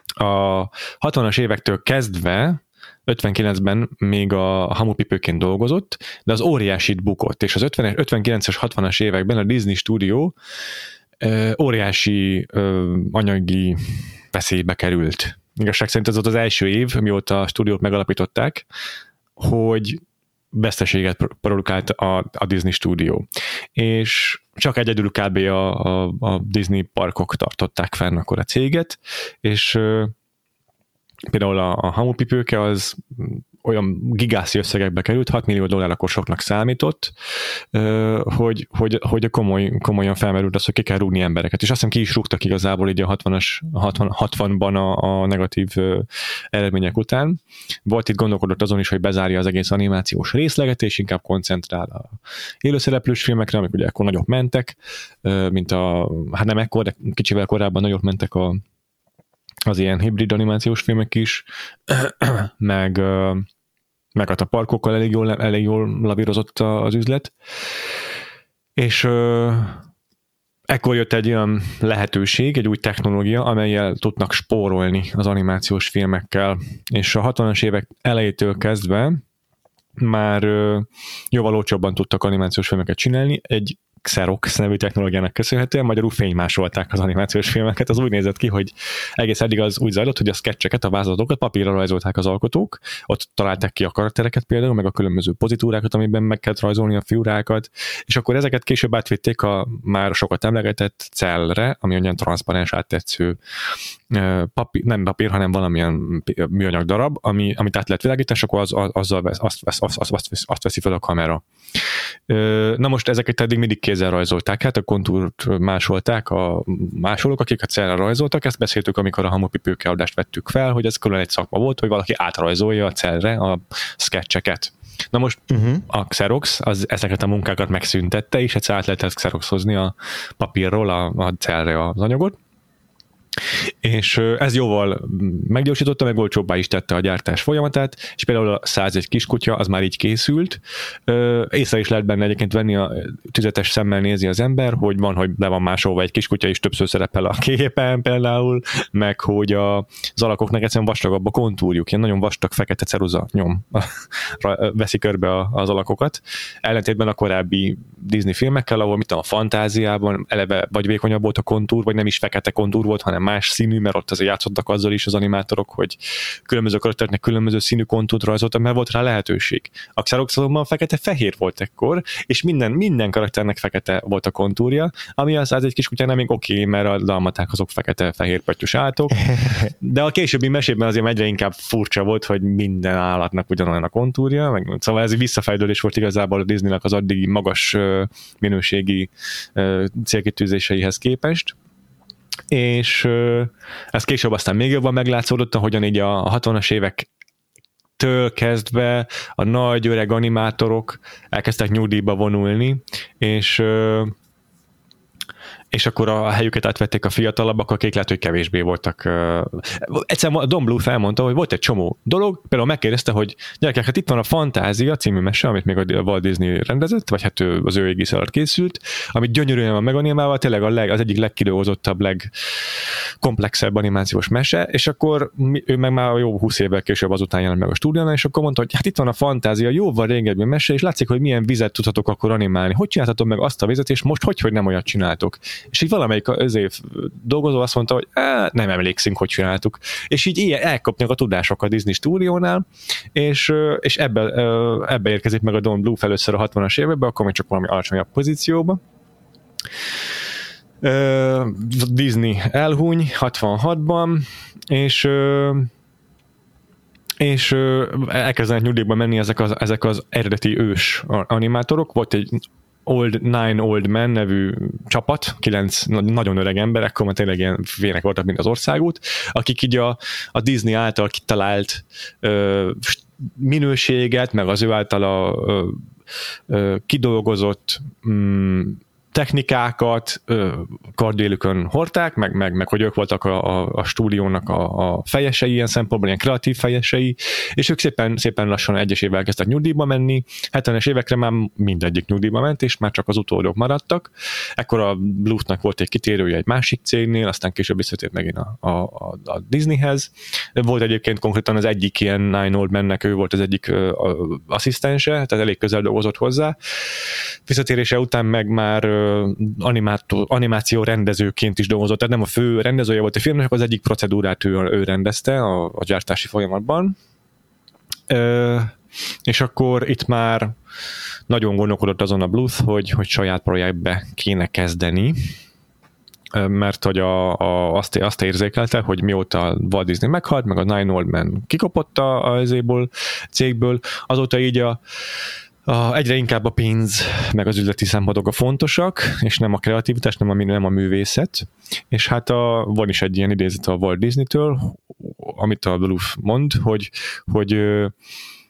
A 60-as évektől kezdve 59-ben még a hamupipőként dolgozott, de az óriásit bukott, és az 50 59-es, 60-as években a Disney stúdió óriási anyagi veszélybe került. Igazság szerint ez volt az első év, mióta a stúdiót megalapították, hogy veszteséget produkált a, a Disney stúdió. És csak egyedül kb. A, a, a Disney parkok tartották fenn akkor a céget, és például a, a hamupipőke az olyan gigászi összegekbe került, 6 millió dollár akkor soknak számított, hogy, hogy, hogy komoly, komolyan felmerült az, hogy ki kell rúgni embereket. És azt hiszem ki is rúgtak igazából így a 60-as, 60, 60-ban a, a negatív eredmények után. Volt itt gondolkodott azon is, hogy bezárja az egész animációs részleget, és inkább koncentrál a élőszereplős filmekre, amik ugye akkor nagyobb mentek, mint a, hát nem ekkor, de kicsivel korábban nagyobb mentek a, az ilyen hibrid animációs filmek is, meg meg hát a parkokkal elég jól, elég jól lavírozott az üzlet. És ö, ekkor jött egy olyan lehetőség, egy új technológia, amelyel tudnak spórolni az animációs filmekkel. És a 60-as évek elejétől kezdve már jóval olcsóbban tudtak animációs filmeket csinálni. Egy Xerox nevű technológiának köszönhetően magyarul fénymásolták az animációs filmeket. Az úgy nézett ki, hogy egész eddig az úgy zajlott, hogy a sketcheket, a vázlatokat papírra rajzolták az alkotók, ott találták ki a karaktereket például, meg a különböző pozitúrákat, amiben meg kellett rajzolni a figurákat, és akkor ezeket később átvitték a már sokat emlegetett cellre, ami olyan transzparens áttetsző papír, nem papír, hanem valamilyen műanyag darab, ami, amit át lehet világítani, és akkor az, az, azzal vesz, azt, azt, azt, azt, azt veszi fel a kamera. Na most ezeket eddig mindig kézzel rajzolták, hát a kontúrt másolták a másolók, akik a célra rajzoltak, ezt beszéltük, amikor a hamupipőke adást vettük fel, hogy ez külön egy szakma volt, hogy valaki átrajzolja a cellre a sketcheket. Na most uh-huh. a Xerox az ezeket a munkákat megszüntette, és egyszer át lehetett Xeroxozni a papírról a, a cellre az anyagot, és ez jóval meggyorsította, meg olcsóbbá is tette a gyártás folyamatát, és például a 101 kiskutya az már így készült. Észre is lehet benne egyébként venni, a tüzetes szemmel nézi az ember, hogy van, hogy le van másolva egy kiskutya, és többször szerepel a képen például, meg hogy a, az alakoknak egyszerűen vastagabb a kontúrjuk, ilyen nagyon vastag fekete ceruza nyom veszi körbe az alakokat. Ellentétben a korábbi Disney filmekkel, ahol mit a fantáziában eleve vagy vékonyabb volt a kontúr, vagy nem is fekete kontúr volt, hanem más színű, mert ott azért játszottak azzal is az animátorok, hogy különböző karakternek különböző színű kontúrt rajzoltak, mert volt rá lehetőség. A Xerox azonban fekete-fehér volt ekkor, és minden, minden karakternek fekete volt a kontúrja, ami az, az egy kis kutyánál még oké, okay, mert a dalmaták azok fekete-fehér pöttyös állatok, de a későbbi mesében azért egyre inkább furcsa volt, hogy minden állatnak ugyanolyan a kontúrja, meg, szóval ez visszafejlődés volt igazából a Disneynek az addigi magas minőségi célkitűzéseihez képest és ez később aztán még jobban meglátszódott, ahogyan így a 60-as évek től kezdve a nagy öreg animátorok elkezdtek nyugdíjba vonulni, és és akkor a helyüket átvették a fiatalabbak, akik lehet, hogy kevésbé voltak. Egyszerűen Don Blue felmondta, hogy volt egy csomó dolog, például megkérdezte, hogy gyerekek, hát itt van a Fantázia című mese, amit még a Walt Disney rendezett, vagy hát az ő égisz alatt készült, amit gyönyörűen van meganimálva, tényleg a leg, az egyik legkidolgozottabb, legkomplexebb animációs mese, és akkor ő meg már jó 20 évvel később azután jelent meg a stúdiónál, és akkor mondta, hogy hát itt van a Fantázia, jóval régebbi mese, és látszik, hogy milyen vizet tudhatok akkor animálni. Hogy csináltatok meg azt a vizet, és most hogy, hogy nem olyat csináltok és így valamelyik az év dolgozó azt mondta, hogy nem emlékszünk, hogy csináltuk. És így ilyen elkapnak a tudások a Disney stúdiónál, és, és ebbe, ebbe érkezik meg a Don Blue először a 60-as években, akkor még csak valami alacsonyabb pozícióba. Disney elhuny 66-ban, és és elkezdenek nyugdíjba menni ezek az, ezek az eredeti ős animátorok. Volt egy Old Nine Old Men nevű csapat, kilenc nagyon öreg emberek, akkor tényleg ilyen vének voltak, mint az országút, akik így a, a Disney által kitalált ö, minőséget, meg az ő által a ö, ö, kidolgozott mm, technikákat kardélükön hordták, meg, meg, meg hogy ők voltak a, a, a stúdiónak a, a fejesei ilyen szempontból, ilyen kreatív fejesei, és ők szépen, szépen lassan egyesével kezdtek nyugdíjba menni, 70-es évekre már mindegyik nyugdíjba ment, és már csak az utódok maradtak. Ekkor a Bluetooth-nak volt egy kitérője egy másik cégnél, aztán később visszatért megint a, a, a, a Disneyhez. Volt egyébként konkrétan az egyik ilyen Nine Old mennek, ő volt az egyik asszisztense, tehát elég közel dolgozott hozzá. Visszatérése után meg már animátó, animáció rendezőként is dolgozott, tehát nem a fő rendezője volt a filmnek, az egyik procedúrát ő, ő rendezte a, a gyártási folyamatban. Ö, és akkor itt már nagyon gondolkodott azon a Bluth, hogy, hogy saját projektbe kéne kezdeni, mert hogy a, a, azt, azt érzékelte, hogy mióta Walt Disney meghalt, meg a Nine Old Man kikopott a, a cégből, azóta így a, a, egyre inkább a pénz, meg az üzleti szempontok a fontosak, és nem a kreativitás, nem a, nem a művészet. És hát a, van is egy ilyen idézet a Walt Disney-től, amit a Bluff mond, hogy, hogy,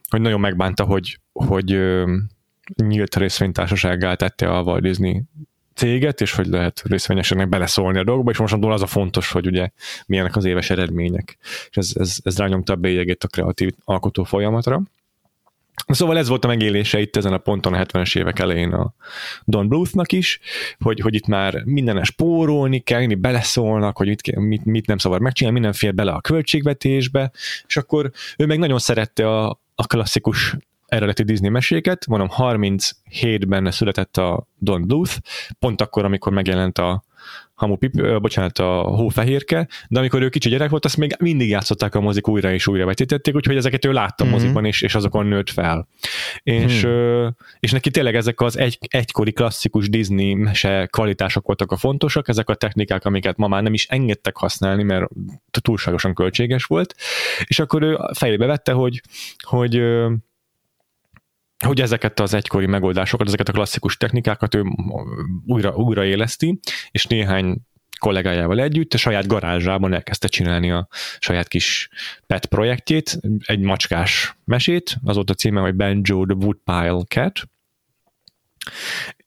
hogy nagyon megbánta, hogy, hogy nyílt részvénytársasággá tette a Walt Disney céget, és hogy lehet részvényeseknek beleszólni a dolgokba, és mostantól az a fontos, hogy ugye milyenek az éves eredmények. És ez, ez, ez rányomta a bélyegét a kreatív alkotó folyamatra. Szóval ez volt a megélése itt ezen a ponton a 70-es évek elején a Don Bluthnak is, hogy, hogy itt már minden spórolni kell, beleszólnak, hogy mit, mit, mit nem szabad megcsinálni, minden fér bele a költségvetésbe, és akkor ő meg nagyon szerette a, a klasszikus eredeti Disney meséket, mondom 37-ben született a Don Bluth, pont akkor, amikor megjelent a hamu pip, bocsánat, a hófehérke, de amikor ő kicsi gyerek volt, azt még mindig játszották a mozik újra és újra vetítették, úgyhogy ezeket ő látta mm-hmm. mozikban, és, és azokon nőtt fel. És, mm. és neki tényleg ezek az egy, egykori klasszikus Disney mese kvalitások voltak a fontosak, ezek a technikák, amiket ma már nem is engedtek használni, mert túlságosan költséges volt, és akkor ő fejébe vette, hogy, hogy hogy ezeket az egykori megoldásokat, ezeket a klasszikus technikákat ő újra, újra éleszti, és néhány kollégájával együtt a saját garázsában elkezdte csinálni a saját kis pet projektjét, egy macskás mesét, az volt a címe, hogy Banjo the Woodpile Cat,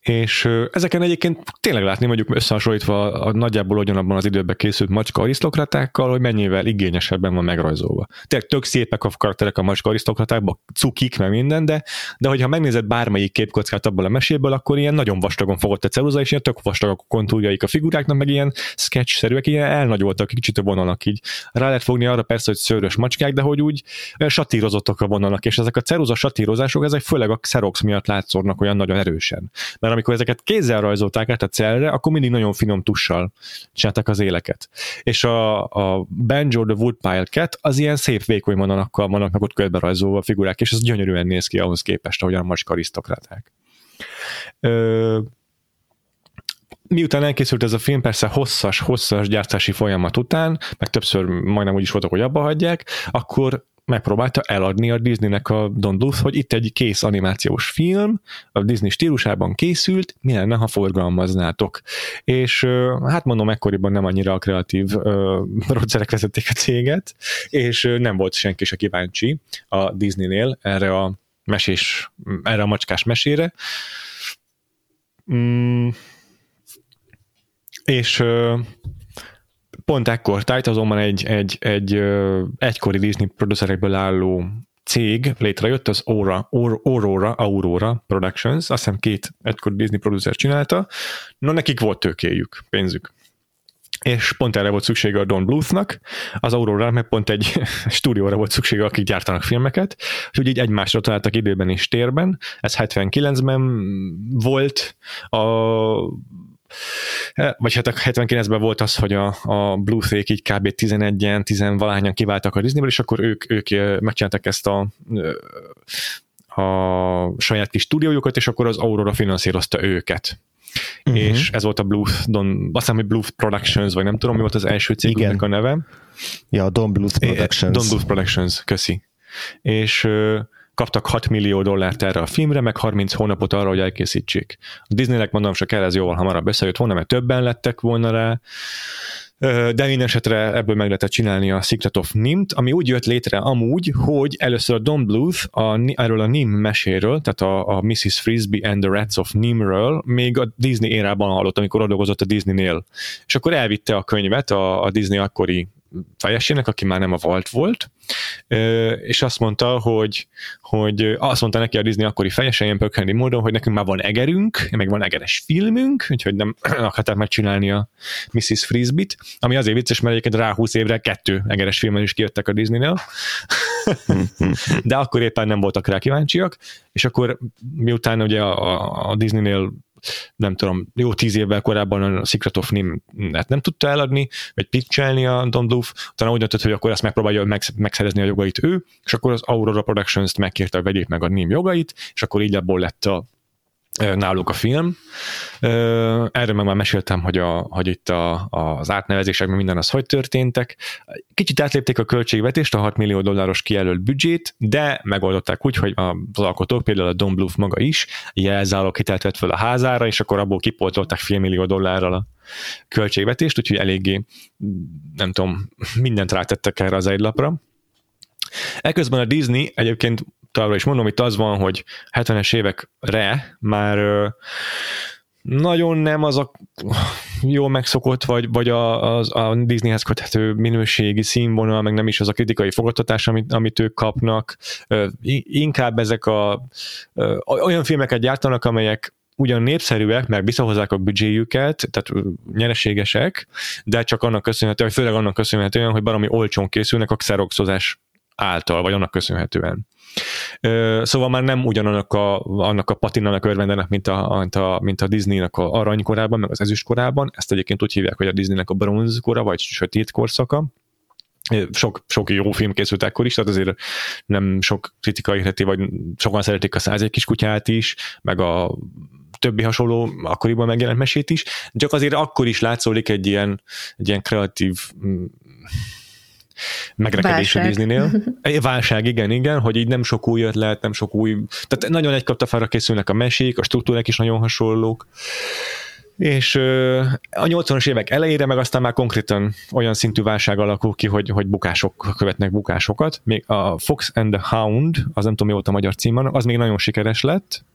és ezeken egyébként tényleg látni mondjuk összehasonlítva a, nagyjából ugyanabban az időben készült macska arisztokratákkal, hogy mennyivel igényesebben van megrajzolva. Tényleg tök szépek a karakterek a macska arisztokratákban, cukik, meg minden, de, de hogyha megnézed bármelyik képkockát abból a meséből, akkor ilyen nagyon vastagon fogott a ceruza, és ilyen tök vastagok a kontúrjaik a figuráknak, meg ilyen sketch-szerűek, ilyen elnagyoltak, kicsit a vonalak így. Rá lehet fogni arra persze, hogy szőrös macskák, de hogy úgy satírozottak a vonalak, és ezek a ceruza satírozások, ezek főleg a Xerox miatt látszornak olyan nagyon erősen. Mert amikor ezeket kézzel rajzolták át a cellre, akkor mindig nagyon finom tussal csináltak az éleket. És a, a Banjo the Woodpile Cat az ilyen szép vékony vonalakkal vannak ott körbe rajzolva a figurák, és ez gyönyörűen néz ki ahhoz képest, ahogyan a macska arisztokraták. Ö, miután elkészült ez a film, persze hosszas, hosszas gyártási folyamat után, meg többször majdnem úgy is voltak, hogy abba hagyják, akkor megpróbálta eladni a Disneynek a Don hogy itt egy kész animációs film, a Disney stílusában készült, mi lenne, ha forgalmaznátok. És hát mondom, ekkoriban nem annyira a kreatív producерek vezették a céget, és nem volt senki se kíváncsi a Disneynél erre a mesés, erre a macskás mesére. Mm. És Pont ekkor tájt azonban egy, egy, egy egykori Disney producerekből álló cég létrejött, az Aura, Aurora, Aurora Productions, azt hiszem két egykori Disney producer csinálta, no nekik volt tőkéjük, pénzük. És pont erre volt szüksége a Don Bluthnak, az Aurora, mert pont egy stúdióra volt szüksége, akik gyártanak filmeket, úgyhogy így egymásra találtak időben és térben. Ez 79-ben volt, a vagy hát a 79-ben volt az, hogy a, a Bluetooth így kb. 11-en, 10 valahányan kiváltak a Disneyből, és akkor ők, ők megcsináltak ezt a a saját kis stúdiójukat, és akkor az Aurora finanszírozta őket. Uh-huh. És ez volt a Bluth, Don, azt hiszem, hogy Bluth Productions, vagy nem tudom, mi volt az első cégnek a neve. Ja, Don Bluth Productions. Don Bluth Productions, köszi. És kaptak 6 millió dollárt erre a filmre, meg 30 hónapot arra, hogy elkészítsék. A Disneynek mondom, csak kell ez jóval hamarabb összejött volna, mert többen lettek volna rá, de minden esetre ebből meg lehetett csinálni a Secret of Nimt, ami úgy jött létre amúgy, hogy először a Don Bluth a, erről a Nim meséről, tehát a, a Mrs. Frisbee and the Rats of Nimről még a Disney érában hallott, amikor dolgozott a Disneynél. És akkor elvitte a könyvet a, a Disney akkori fejesének, aki már nem a Walt volt, és azt mondta, hogy, hogy azt mondta neki a Disney akkori fejese ilyen pökhendi módon, hogy nekünk már van egerünk, meg van egeres filmünk, úgyhogy nem akarták megcsinálni a Mrs. Frisbee-t, ami azért vicces, mert egyébként rá 20 évre kettő egeres filmen is kijöttek a Disney-nél, de akkor éppen nem voltak rá kíváncsiak, és akkor miután ugye a, a Disneynél nem tudom, jó tíz évvel korábban a Secret of Nim nem tudta eladni, vagy pitchelni a Don Bluth, utána úgy döntött, hogy akkor ezt megpróbálja megszerezni a jogait ő, és akkor az Aurora Productions-t megkérte, hogy vegyék meg a Nim jogait, és akkor így abból lett a náluk a film. Erről meg már meséltem, hogy, a, hogy itt a, az átnevezések, minden az hogy történtek. Kicsit átlépték a költségvetést, a 6 millió dolláros kijelölt büdzsét, de megoldották úgy, hogy az alkotók, például a Don Bluth maga is jelzálók hitelt vett fel a házára, és akkor abból kipoltolták fél millió dollárral a költségvetést, úgyhogy eléggé, nem tudom, mindent rátettek erre az egy lapra. Eközben a Disney egyébként továbbra is mondom, itt az van, hogy 70-es évekre már nagyon nem az a jó megszokott, vagy, vagy a, az, a Disneyhez köthető minőségi színvonal, meg nem is az a kritikai fogadtatás, amit, amit ők kapnak. Inkább ezek a olyan filmeket gyártanak, amelyek ugyan népszerűek, meg visszahozzák a büdzséjüket, tehát nyereségesek, de csak annak köszönhetően, vagy főleg annak köszönhetően, hogy valami olcsón készülnek a xeroxozás által, vagy annak köszönhetően. Szóval már nem ugyanannak a, annak a patinának örvendenek, mint a, mint a, mint a Disneynek a aranykorában, meg az ezüstkorában. Ezt egyébként úgy hívják, hogy a Disneynek a bronzkora, vagy sötét korszaka sok, sok jó film készült ekkor is, tehát azért nem sok kritika érheti, vagy sokan szeretik a száz egy kiskutyát is, meg a többi hasonló akkoriban megjelent mesét is, csak azért akkor is látszódik egy ilyen, egy ilyen kreatív megrekedés a Disneynél. Válság, igen, igen, hogy így nem sok új ötlet, nem sok új, tehát nagyon egy kaptafára készülnek a mesék, a struktúrák is nagyon hasonlók, és a 80-as évek elejére meg aztán már konkrétan olyan szintű válság alakul ki, hogy, hogy bukások követnek bukásokat. Még a Fox and the Hound, az nem tudom mi volt a magyar cím, az még nagyon sikeres lett,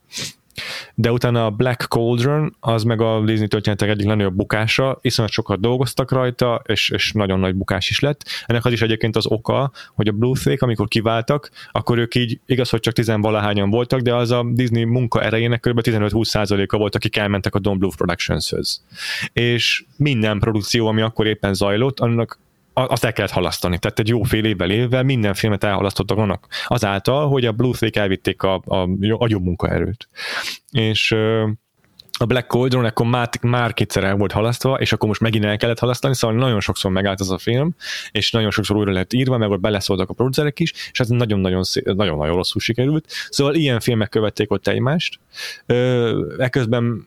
de utána a Black Cauldron, az meg a Disney történetek egyik legnagyobb bukása, iszonyat sokat dolgoztak rajta, és, és nagyon nagy bukás is lett. Ennek az is egyébként az oka, hogy a Bluethake, amikor kiváltak, akkor ők így, igaz, hogy csak tizenvalahányan voltak, de az a Disney munka erejének kb. 15-20%-a volt, akik elmentek a Don Bluth Productions-höz. És minden produkció, ami akkor éppen zajlott, annak azt el kellett halasztani. Tehát egy jó fél évvel évvel minden filmet elhalasztottak annak azáltal, hogy a Bluethake elvitték a, a, a jobb munkaerőt. És a Black Cauldron akkor már, már kétszer el volt halasztva, és akkor most megint el kellett halasztani, szóval nagyon sokszor megállt az a film, és nagyon sokszor újra lett írva, meg ott beleszóltak a producerek is, és ez nagyon-nagyon, nagyon-nagyon rosszul sikerült. Szóval ilyen filmek követték ott egymást. Eközben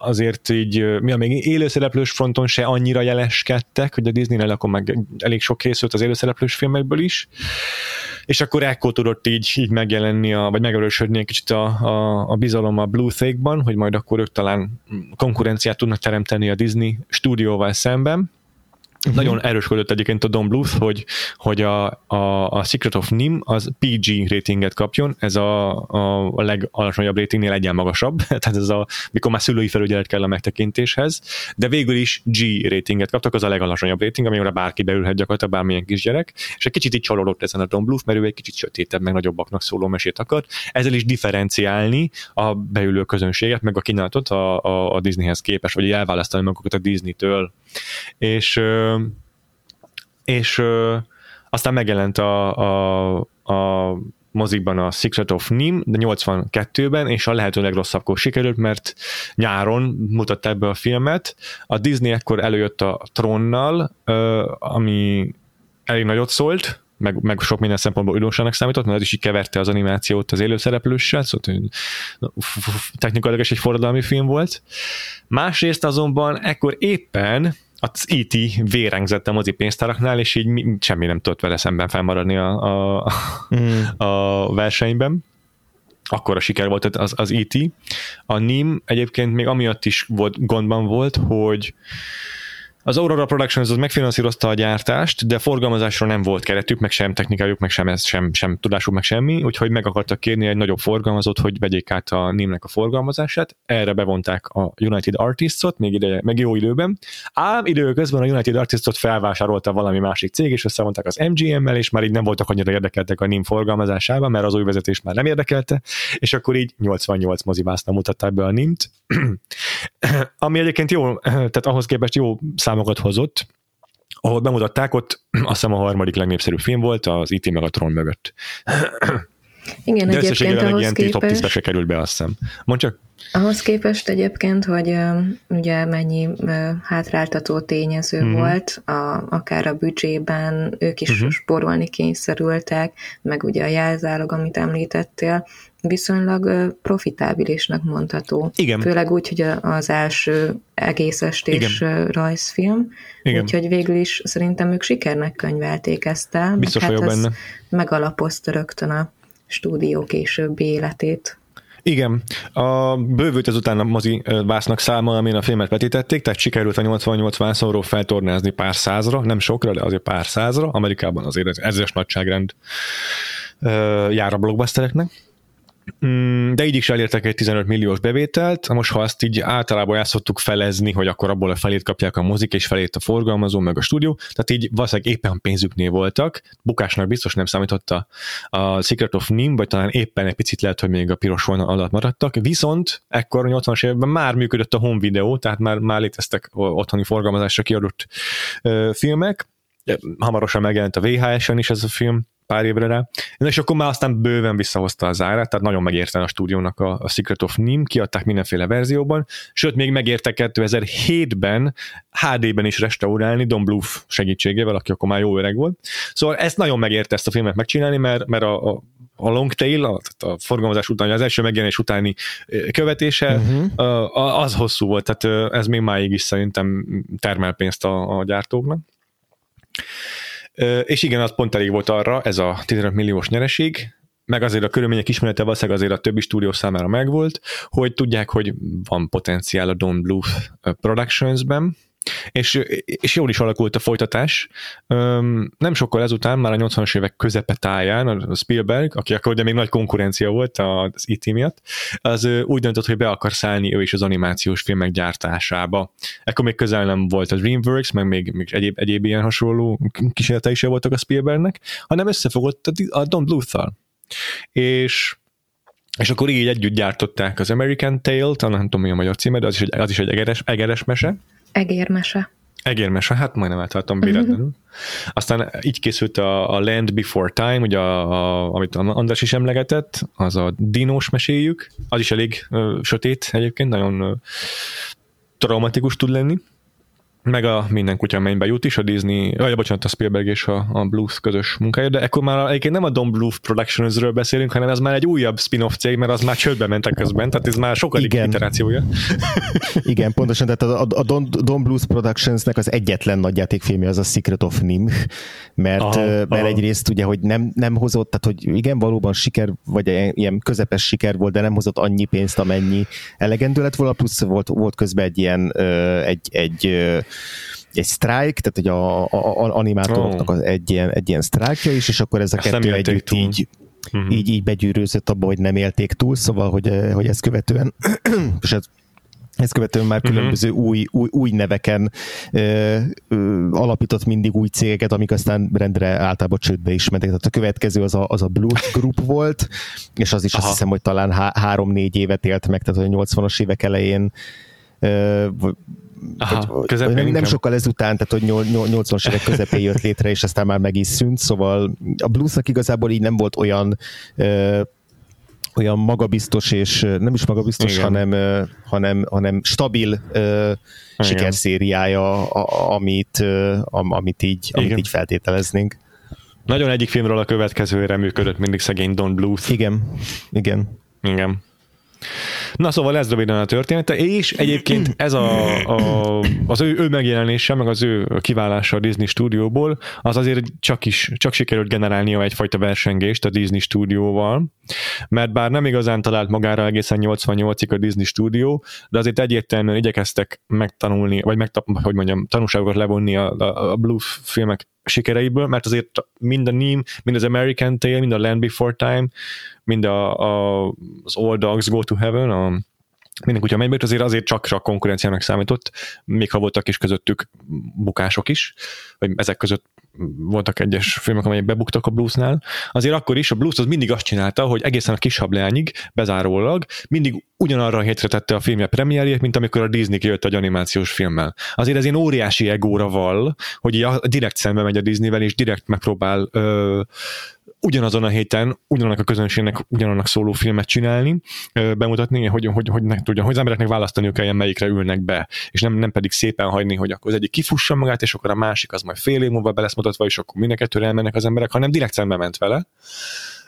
azért így, mi a még élőszereplős fronton se annyira jeleskedtek, hogy a Disney-nél akkor meg elég sok készült az élőszereplős filmekből is, és akkor ekkor tudott így, így megjelenni, a, vagy megerősödni egy kicsit a, a, a bizalom a Blue Thake-ban, hogy majd akkor ők talán konkurenciát tudnak teremteni a Disney stúdióval szemben, Uh-huh. Nagyon erősködött egyébként a Don Bluth, hogy, hogy a, a, a Secret of Nim az PG ratinget kapjon, ez a, a, a legalacsonyabb ratingnél egyen magasabb, tehát ez a, mikor már szülői felügyelet kell a megtekintéshez, de végül is G ratinget kaptak, az a legalacsonyabb rating, amire bárki beülhet gyakorlatilag bármilyen kisgyerek, és egy kicsit így csalódott ezen a Don Bluth, mert ő egy kicsit sötétebb, meg nagyobbaknak szóló mesét akart, ezzel is differenciálni a beülő közönséget, meg a kínálatot a, a, a Disneyhez képest, vagy elválasztani magukat a Disney-től. És és aztán megjelent a, a, a mozikban a Secret of Nim, de 82-ben, és a lehető legrosszabbkor sikerült, mert nyáron mutatta ebbe a filmet. A Disney ekkor előjött a Tronnal, ami elég nagyot szólt, meg, meg sok minden szempontból újdonságnak számított, mert ez is így keverte az animációt az élőszereplőssel, szóval technikailag is egy forradalmi film volt. Másrészt azonban ekkor éppen az E.T. vérengzett a mozi pénztáraknál, és így mi, semmi nem tudott vele szemben felmaradni a, a, mm. a versenyben. Akkor a siker volt az, az E.T. A NIM egyébként még amiatt is volt, gondban volt, hogy az Aurora Productions az megfinanszírozta a gyártást, de forgalmazásra nem volt keretük, meg sem technikájuk, meg sem, ez, sem, sem tudásuk, meg semmi, úgyhogy meg akartak kérni egy nagyobb forgalmazót, hogy vegyék át a némnek a forgalmazását. Erre bevonták a United Artists-ot, még, ideje, meg jó időben. Ám időközben a United Artists-ot felvásárolta valami másik cég, és összevonták az MGM-mel, és már így nem voltak annyira érdekeltek a NIM forgalmazásában, mert az új vezetés már nem érdekelte, és akkor így 88 mozibászna mutatták be a NIM-t. Ami egyébként jó, tehát ahhoz képest jó számokat hozott, ahol bemutatták, ott azt hiszem a harmadik legnépszerűbb film volt, az IT e meg a Tron mögött. Igen, De egyébként ahhoz ilyen képest... top 10 se került be, azt hiszem. Mondd csak. Ahhoz képest egyébként, hogy uh, ugye mennyi uh, hátráltató tényező uh-huh. volt, a, akár a büdzsében, ők is uh-huh. spórolni kényszerültek, meg ugye a jelzálog, amit említettél, viszonylag profitábilisnak mondható. Igen. Főleg úgy, hogy az első egész estés Igen. rajzfilm, Igen. úgyhogy végül is szerintem ők sikernek könyvelték ezt el. Biztos hát benne. megalapozta rögtön a stúdió későbbi életét. Igen, a bővült ezután a mozi vásznak száma, amin a filmet vetítették, tehát sikerült a 88 vászonról feltornázni pár százra, nem sokra, de azért pár százra. Amerikában azért ez ezres nagyságrend jár a blockbustereknek. Mm, de így is elértek egy 15 milliós bevételt, most ha azt így általában el szoktuk felezni, hogy akkor abból a felét kapják a mozik, és felét a forgalmazó, meg a stúdió, tehát így valószínűleg éppen pénzüknél voltak, bukásnak biztos nem számította a Secret of Nim, vagy talán éppen egy picit lehet, hogy még a piros vonal alatt maradtak, viszont ekkor a 80-as években már működött a home video, tehát már, már léteztek otthoni forgalmazásra kiadott ö, filmek, hamarosan megjelent a VHS-en is ez a film, pár évre rá. És akkor már aztán bőven visszahozta az árát, tehát nagyon megérte a stúdiónak a, a Secret of Nim, kiadták mindenféle verzióban, sőt, még megérte 2007-ben HD-ben is restaurálni Don Bluth segítségével, aki akkor már jó öreg volt. Szóval ezt nagyon megérte ezt a filmet megcsinálni, mert, mert a, a a long tail, a, a forgalmazás után, az első megjelenés utáni követése, uh-huh. az hosszú volt, tehát ez még máig is szerintem termel pénzt a, a gyártóknak. És igen, az pont elég volt arra, ez a 15 milliós nyereség, meg azért a körülmények ismerete valószínűleg azért a többi stúdió számára megvolt, hogy tudják, hogy van potenciál a Don Bluth Productions-ben, és, és jól is alakult a folytatás. Nem sokkal ezután, már a 80-as évek közepetáján a Spielberg, aki akkor ugye még nagy konkurencia volt az IT e miatt, az úgy döntött, hogy be akar szállni ő is az animációs filmek gyártásába. Ekkor még közel nem volt a DreamWorks, meg még, még egyéb, egyéb ilyen hasonló kísérletei is voltak a Spielbergnek, hanem összefogott a Don Bluth-tal. És és akkor így együtt gyártották az American Tale-t, nem tudom mi a magyar címe, de az is egy, az is egy egeres, egeres mese, Egérmese. Egérmese, hát majdnem eltaláltam véletlenül. Uh-huh. Aztán így készült a, a Land Before Time, ugye a, a, amit András is emlegetett, az a dinós meséjük, az is elég ö, sötét egyébként, nagyon ö, traumatikus tud lenni meg a Minden kutya mennybe jut is, a Disney, vagy bocsánat, a Spielberg és a, a Blues közös munkája, de ekkor már egyébként nem a Don Bluth Productionsről beszélünk, hanem ez már egy újabb spin-off cég, mert az már csődbe mentek közben, tehát ez már sokkal Igen. iterációja. Igen, pontosan, tehát a, a Don, Don Bluth Productionsnek az egyetlen nagyjátékfilmje az a Secret of Nim, mert, aha, mert aha. egyrészt ugye, hogy nem, nem hozott, tehát hogy igen, valóban siker, vagy ilyen közepes siker volt, de nem hozott annyi pénzt, amennyi elegendő lett volna, plusz volt, volt közben egy ilyen egy, egy egy sztrájk, tehát hogy a, a, a animátoroknak az egy ilyen, egy ilyen sztrájkja is, és akkor ez a Ezt kettő együtt túl. így, uh-huh. így, így begyűrőzött abba, hogy nem élték túl, szóval, hogy, hogy ezt követően, és ez ezt követően már mhm. különböző uh-huh. új, új, új neveken ö, ö, alapított mindig új cégeket, amik aztán rendre általában csődbe is mentek. Tehát a következő az a, az a Blues Group volt, és az is Aha. azt hiszem, hogy talán há- három-négy évet élt meg, tehát a 80-as évek elején ö, Aha, vagy, nem, nem sokkal ezután, tehát hogy 80-as évek közepén jött létre, és aztán már meg is szűnt, szóval a bluesnak igazából így nem volt olyan ö, olyan magabiztos, és nem is magabiztos, hanem, hanem, hanem stabil ö, sikerszériája, a, amit, amit, így, amit így feltételeznénk. Nagyon egyik filmről a következőre működött mindig szegény Don Bluth. Igen, igen. Igen. Na szóval ez röviden a története, és egyébként ez a, a, az ő, ő megjelenése, meg az ő kiválása a Disney stúdióból, az azért csak is, csak sikerült generálnia egyfajta versengést a Disney stúdióval, mert bár nem igazán talált magára egészen 88-ig a Disney stúdió, de azért egyértelműen igyekeztek megtanulni, vagy megtap, hogy mondjam, tanulságokat levonni a, a, a Blues filmek sikereiből, mert azért mind a Neem, mind az American Tale, mind a Land Before Time, mind a, a, az All Dogs Go to Heaven, a minden kutya mennyből, azért azért csak, csak konkurenciának számított, még ha voltak is közöttük bukások is, vagy ezek között voltak egyes filmek, amelyek bebuktak a bluesnál, azért akkor is a blues az mindig azt csinálta, hogy egészen a kis hablányig, bezárólag, mindig ugyanarra a hétre tette a filmje premierjét, mint amikor a Disney kijött egy animációs filmmel. Azért ez én óriási egóra val, hogy direkt szembe megy a Disneyvel, és direkt megpróbál ö, ugyanazon a héten ugyanannak a közönségnek ugyanannak szóló filmet csinálni, bemutatni, hogy, hogy, hogy, ne tudja, hogy az embereknek választaniuk kelljen, melyikre ülnek be, és nem, nem pedig szépen hagyni, hogy akkor az egyik kifussa magát, és akkor a másik az majd fél év múlva be lesz mutatva, és akkor mind a elmennek az emberek, hanem direkt szembe ment vele.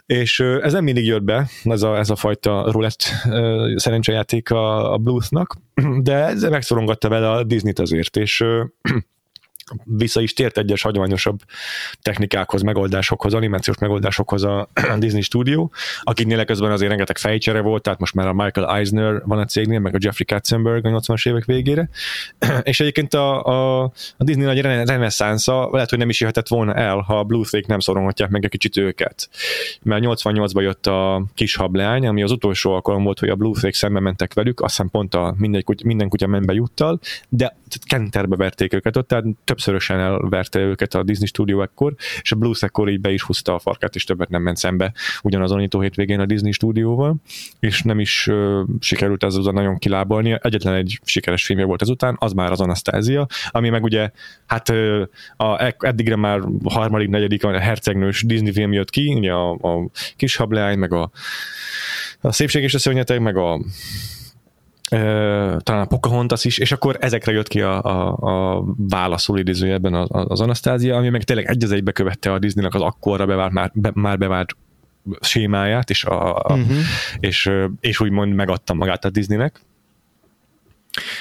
És ez nem mindig jött be, ez a, ez a fajta roulette szerencsejáték a, a Bluthnak, de ez megszorongatta vele a Disney-t azért, és vissza is tért egyes hagyományosabb technikákhoz, megoldásokhoz, animációs megoldásokhoz a Disney Studio, akiknél közben azért rengeteg fejcsere volt, tehát most már a Michael Eisner van a cégnél, meg a Jeffrey Katzenberg a 80-as évek végére, és egyébként a, a, a Disney nagy reneszánsza lehet, hogy nem is jöhetett volna el, ha a Bluetooth nem szorongatják meg egy kicsit őket. Mert 88-ban jött a kis hableány, ami az utolsó alkalom volt, hogy a Bluetooth szembe mentek velük, azt hiszem pont a minden, kutya, minden kutya menbe juttal, de kenterbe verték őket ott, tehát többszörösen elverte őket a Disney Studio ekkor, és a Blues ekkor így be is húzta a farkát, és többet nem ment szembe ugyanazon nyitó hétvégén a Disney Stúdióval, és nem is uh, sikerült ezzel nagyon kilábalni. Egyetlen egy sikeres filmje volt ezután, az már az Anastasia, ami meg ugye, hát uh, a, eddigre már harmadik, negyedik a hercegnős Disney film jött ki, ugye a, a kis hableány, meg a, a szépség és a szörnyeteg, meg a talán a Pocahontas is, és akkor ezekre jött ki a, a, a válaszul idézőjelben az, az Anasztázia, ami meg tényleg egy az egybe követte a Disneynek az akkorra bevált, már, be, már bevált sémáját, és, a, a, uh-huh. és, és úgymond megadta magát a Disneynek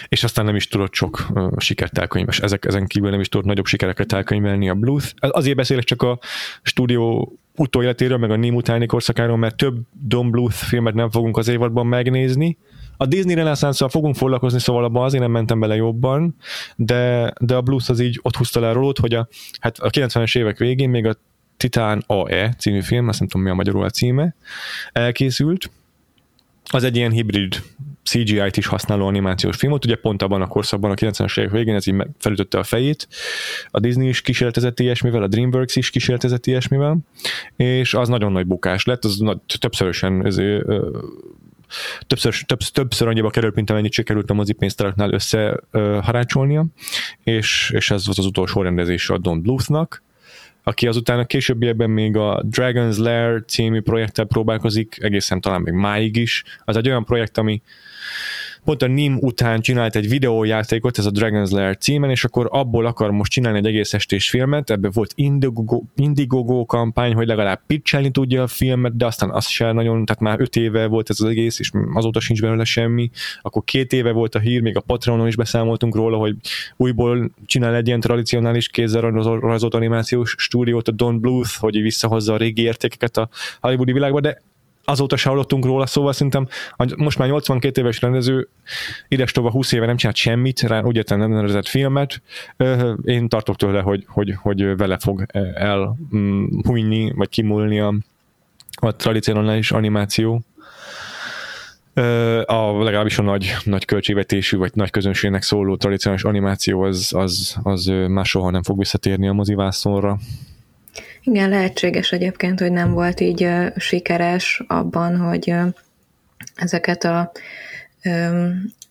és aztán nem is tudott sok uh, sikert elkönyves. Ezek, ezen kívül nem is tudott nagyobb sikereket elkönyvelni a Bluth. Azért beszélek csak a stúdió utóéletéről, meg a Nim utáni korszakáról, mert több Don Bluth filmet nem fogunk az évadban megnézni, a Disney renaissance fogunk foglalkozni, szóval abban azért nem mentem bele jobban, de, de a Blues az így ott húzta le rólót, hogy a, hát a 90-es évek végén még a Titán AE című film, azt nem tudom mi a magyarul a címe, elkészült. Az egy ilyen hibrid CGI-t is használó animációs film volt, ugye pont abban a korszakban, a 90-es évek végén ez így felütötte a fejét. A Disney is kísérletezett ilyesmivel, a DreamWorks is kísérletezett ilyesmivel, és az nagyon nagy bukás lett, az többszörösen ezért, többször, több, többször annyiba került, mint amennyit sikerült a mozipénztáraknál összeharácsolnia, és, és ez volt az utolsó rendezés a Don Bluthnak, aki azután a későbbiekben még a Dragon's Lair című projekttel próbálkozik, egészen talán még máig is. Az egy olyan projekt, ami pont a NIM után csinált egy videójátékot, ez a Dragon's Lair címen, és akkor abból akar most csinálni egy egész estés filmet, ebben volt Indiegogo, Indiegogo kampány, hogy legalább pitchelni tudja a filmet, de aztán az se nagyon, tehát már öt éve volt ez az egész, és azóta sincs belőle semmi. Akkor két éve volt a hír, még a Patreonon is beszámoltunk róla, hogy újból csinál egy ilyen tradicionális kézzel rajzolt animációs stúdiót, a Don Bluth, hogy visszahozza a régi értékeket a hollywoodi világba, de azóta se hallottunk róla, szóval szerintem most már 82 éves rendező, ides 20 éve nem csinált semmit, rá úgy értem nem nevezett filmet, én tartok tőle, hogy, hogy, hogy vele fog elhújni, mm, vagy kimúlni a, a tradicionális animáció. A, legalábbis a nagy, nagy költségvetésű, vagy nagy közönségnek szóló tradicionális animáció az, az, az már soha nem fog visszatérni a mozivászonra. Igen, lehetséges egyébként, hogy nem volt így sikeres abban, hogy ezeket a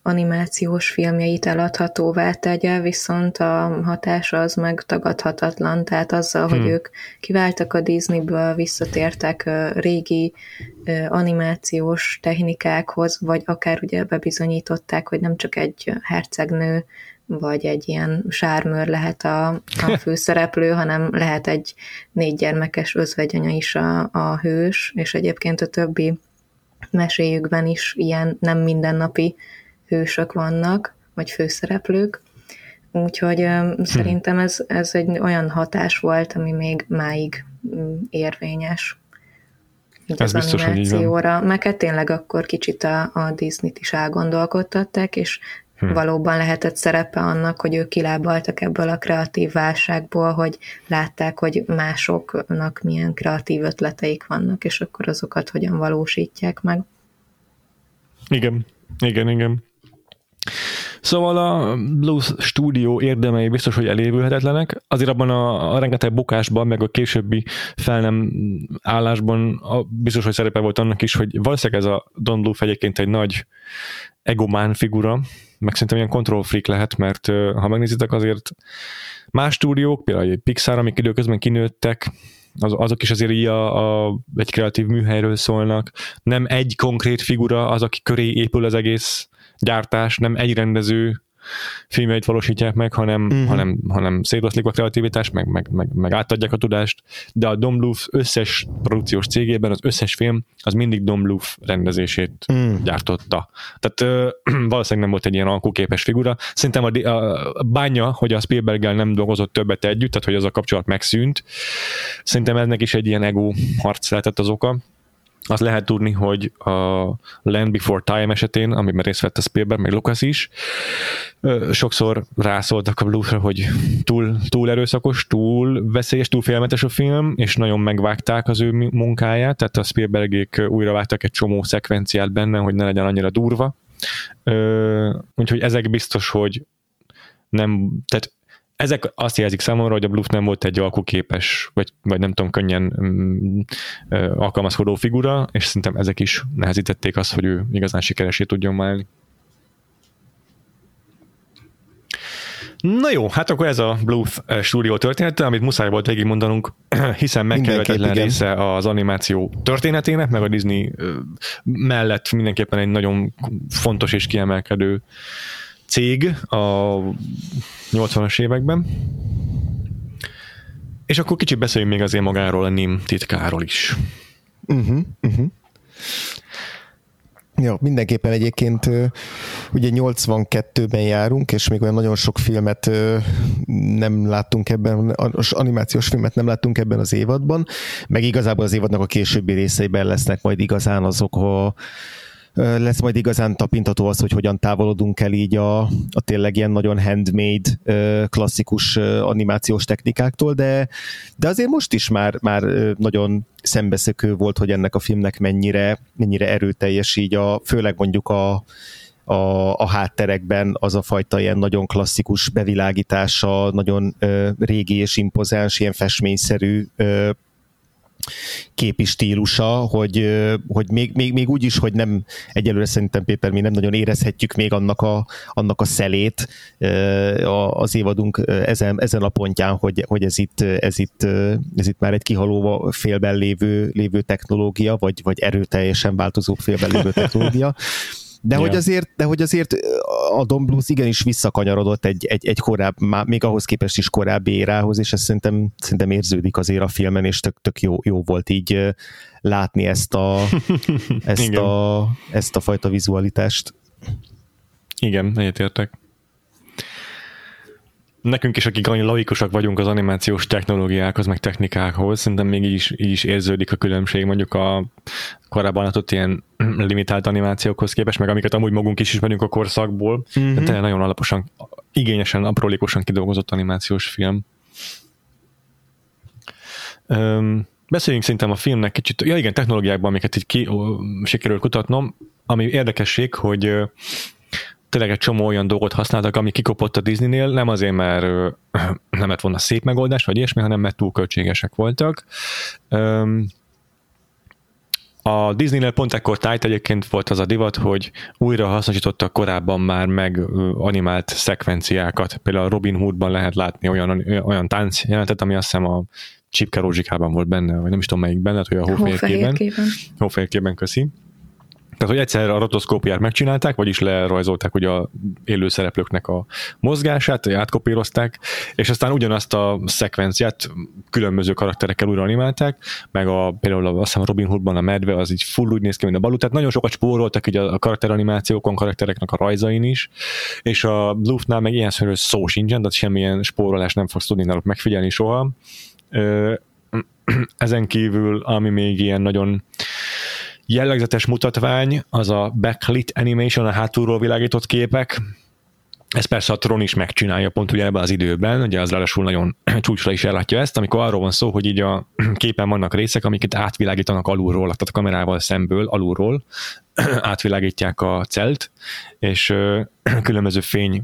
animációs filmjeit eladhatóvá tegye, viszont a hatása az meg tagadhatatlan, tehát azzal, hmm. hogy ők kiváltak a Disneyből, visszatértek régi animációs technikákhoz, vagy akár ugye bebizonyították, hogy nem csak egy hercegnő vagy egy ilyen sármőr lehet a, a főszereplő, hanem lehet egy négy gyermekes özvegyanya is a, a hős, és egyébként a többi meséjükben is ilyen nem mindennapi hősök vannak, vagy főszereplők. Úgyhogy hm. szerintem ez, ez egy olyan hatás volt, ami még máig mm, érvényes. Így ez az biztos, animációra. Hogy Meg hát tényleg akkor kicsit a, a Disney-t is elgondolkodtatták, és hm. valóban lehetett szerepe annak, hogy ők kilábaltak ebből a kreatív válságból, hogy látták, hogy másoknak milyen kreatív ötleteik vannak, és akkor azokat hogyan valósítják meg. Igen, igen, igen. Szóval a Blues stúdió érdemei biztos, hogy elévülhetetlenek. Azért abban a, a rengeteg bukásban, meg a későbbi fel nem állásban a, biztos, hogy szerepe volt annak is, hogy valószínűleg ez a Don Bluth egyébként egy nagy egomán figura, meg szerintem ilyen control freak lehet, mert ha megnézitek azért más stúdiók, például egy Pixar, amik időközben kinőttek, az, azok is azért így a, a, egy kreatív műhelyről szólnak. Nem egy konkrét figura az, aki köré épül az egész gyártás, nem egy rendező filmjeit valósítják meg, hanem, uh-huh. hanem, hanem szétoszlik a kreativitás, meg, meg, meg, meg átadják a tudást, de a Dom Bluth összes produkciós cégében az összes film az mindig Dom Bluth rendezését uh-huh. gyártotta. Tehát ö, valószínűleg nem volt egy ilyen alkuképes figura. Szerintem a, a bánya, hogy a Spielberggel nem dolgozott többet együtt, tehát hogy az a kapcsolat megszűnt. Szerintem ennek is egy ilyen ego harc lehetett az oka azt lehet tudni, hogy a Land Before Time esetén, amiben részt vett a Spielberg, meg Lucas is, sokszor rászóltak a Blues-ra, hogy túl, túl erőszakos, túl veszélyes, túl félmetes a film, és nagyon megvágták az ő munkáját, tehát a Spielbergék újra vágtak egy csomó szekvenciát benne, hogy ne legyen annyira durva. Úgyhogy ezek biztos, hogy nem, tehát ezek azt jelzik számomra, hogy a Bluff nem volt egy alkuképes, vagy, vagy nem tudom, könnyen um, alkalmazkodó figura, és szerintem ezek is nehezítették azt, hogy ő igazán sikeresé tudjon válni. Na jó, hát akkor ez a Bluth stúdió története, amit muszáj volt végig mondanunk, hiszen megkerülhetetlen része az animáció történetének, meg a Disney mellett mindenképpen egy nagyon fontos és kiemelkedő cég a 80-as években. És akkor kicsit beszéljünk még azért magáról a NIM titkáról is. Uh-huh, uh-huh. Ja, mindenképpen egyébként ugye 82-ben járunk, és még olyan nagyon sok filmet nem láttunk ebben, animációs filmet nem láttunk ebben az évadban, meg igazából az évadnak a későbbi részeiben lesznek majd igazán azok a lesz majd igazán tapintató az, hogy hogyan távolodunk el így a, a tényleg ilyen nagyon handmade, klasszikus animációs technikáktól, de, de azért most is már, már nagyon szembeszökő volt, hogy ennek a filmnek mennyire, mennyire erőteljes így a, főleg mondjuk a, a, a hátterekben az a fajta ilyen nagyon klasszikus bevilágítása, nagyon ö, régi és impozáns, ilyen festményszerű ö, képi stílusa, hogy, hogy még, még, még úgy is, hogy nem, egyelőre szerintem Péter, mi nem nagyon érezhetjük még annak a, annak a szelét az évadunk ezen, ezen a pontján, hogy, hogy ez, itt, ez, itt, ez itt már egy kihaló félben lévő, lévő technológia, vagy, vagy erőteljesen változó félben lévő technológia. De, ja. hogy azért, de hogy azért a Don Blues igenis visszakanyarodott egy, egy, egy korább, még ahhoz képest is korábbi érához, és ez szerintem, szerintem érződik azért a filmen, és tök, tök jó, jó volt így látni ezt a, ezt, a, ezt a fajta vizualitást. Igen, egyetértek nekünk is, akik annyi laikusak vagyunk az animációs technológiákhoz, meg technikákhoz, szerintem még így is, így is érződik a különbség mondjuk a korábban adott ilyen limitált animációkhoz képest, meg amiket amúgy magunk is ismerünk a korszakból, mm-hmm. de tényleg nagyon alaposan, igényesen, aprólékosan kidolgozott animációs film. Üm, beszéljünk szerintem a filmnek kicsit, ja igen, technológiákban, amiket így ki, ó, sikerült kutatnom, ami érdekesség, hogy tényleg egy csomó olyan dolgot használtak, ami kikopott a Disneynél, nem azért, mert nem lett volna szép megoldás, vagy ilyesmi, hanem mert túl költségesek voltak. A Disneynél pont ekkor tájt egyébként volt az a divat, hogy újra hasznosítottak korábban már meg animált szekvenciákat. Például Robin Hoodban lehet látni olyan, olyan tánc jelentet, ami azt hiszem a Csipke Rózsikában volt benne, vagy nem is tudom melyikben, lehet, hogy a. Hófehérkében, hófehérkében köszi. Tehát, hogy egyszer a rotoszkópiát megcsinálták, vagyis lerajzolták ugye a élő szereplőknek a mozgását, átkopírozták, és aztán ugyanazt a szekvenciát különböző karakterekkel újra animálták, meg a, például a, azt hiszem Robin Hoodban a medve az így full úgy néz ki, mint a balú, tehát nagyon sokat spóroltak így a, a karakteranimációkon, karaktereknek a rajzain is, és a Bluffnál meg ilyen szó sincsen, tehát semmilyen spórolás nem fogsz tudni náluk megfigyelni soha. Ezen kívül, ami még ilyen nagyon jellegzetes mutatvány az a backlit animation, a hátulról világított képek, ez persze a Tron is megcsinálja pont ugye ebben az időben, ugye az ráadásul nagyon csúcsra is ellátja ezt, amikor arról van szó, hogy így a képen vannak részek, amiket átvilágítanak alulról, tehát a kamerával szemből, alulról. Átvilágítják a celt, és különböző fény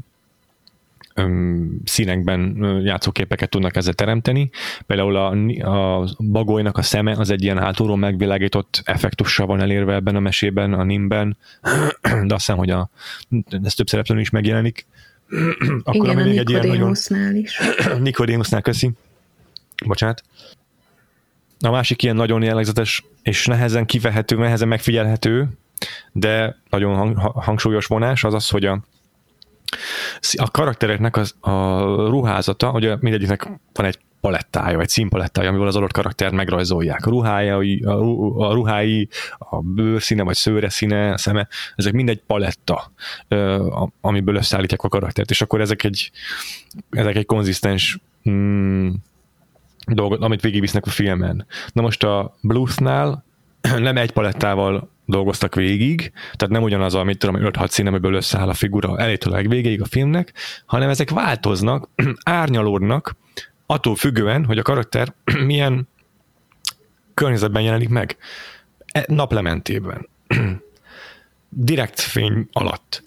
színekben játszóképeket tudnak ezzel teremteni. Például a, a bagolynak a szeme az egy ilyen hátulról megvilágított effektussal van elérve ebben a mesében, a nimben, de azt hiszem, hogy a, ez több szereplőn is megjelenik. Akkor Igen, a még egy ilyen nagyon... is. Nikodémusnál, köszi. Bocsánat. A másik ilyen nagyon jellegzetes és nehezen kivehető, nehezen megfigyelhető, de nagyon hang, hangsúlyos vonás az az, hogy a, a karaktereknek az, a ruházata, hogy mindegyiknek van egy palettája, egy színpalettája, amivel az adott karaktert megrajzolják. A ruhája, a, ruhái, a bőrszíne, vagy szőre színe, szeme, ezek mind egy paletta, amiből összeállítják a karaktert, és akkor ezek egy, ezek egy konzisztens mm, dolgot, amit végigvisznek a filmen. Na most a Bluethnál nem egy palettával dolgoztak végig, tehát nem ugyanaz a, mit tudom, 5-6 szín, amiből összeáll a figura elétől a végéig a filmnek, hanem ezek változnak, árnyalódnak, attól függően, hogy a karakter milyen környezetben jelenik meg. E, naplementében. Direkt fény alatt.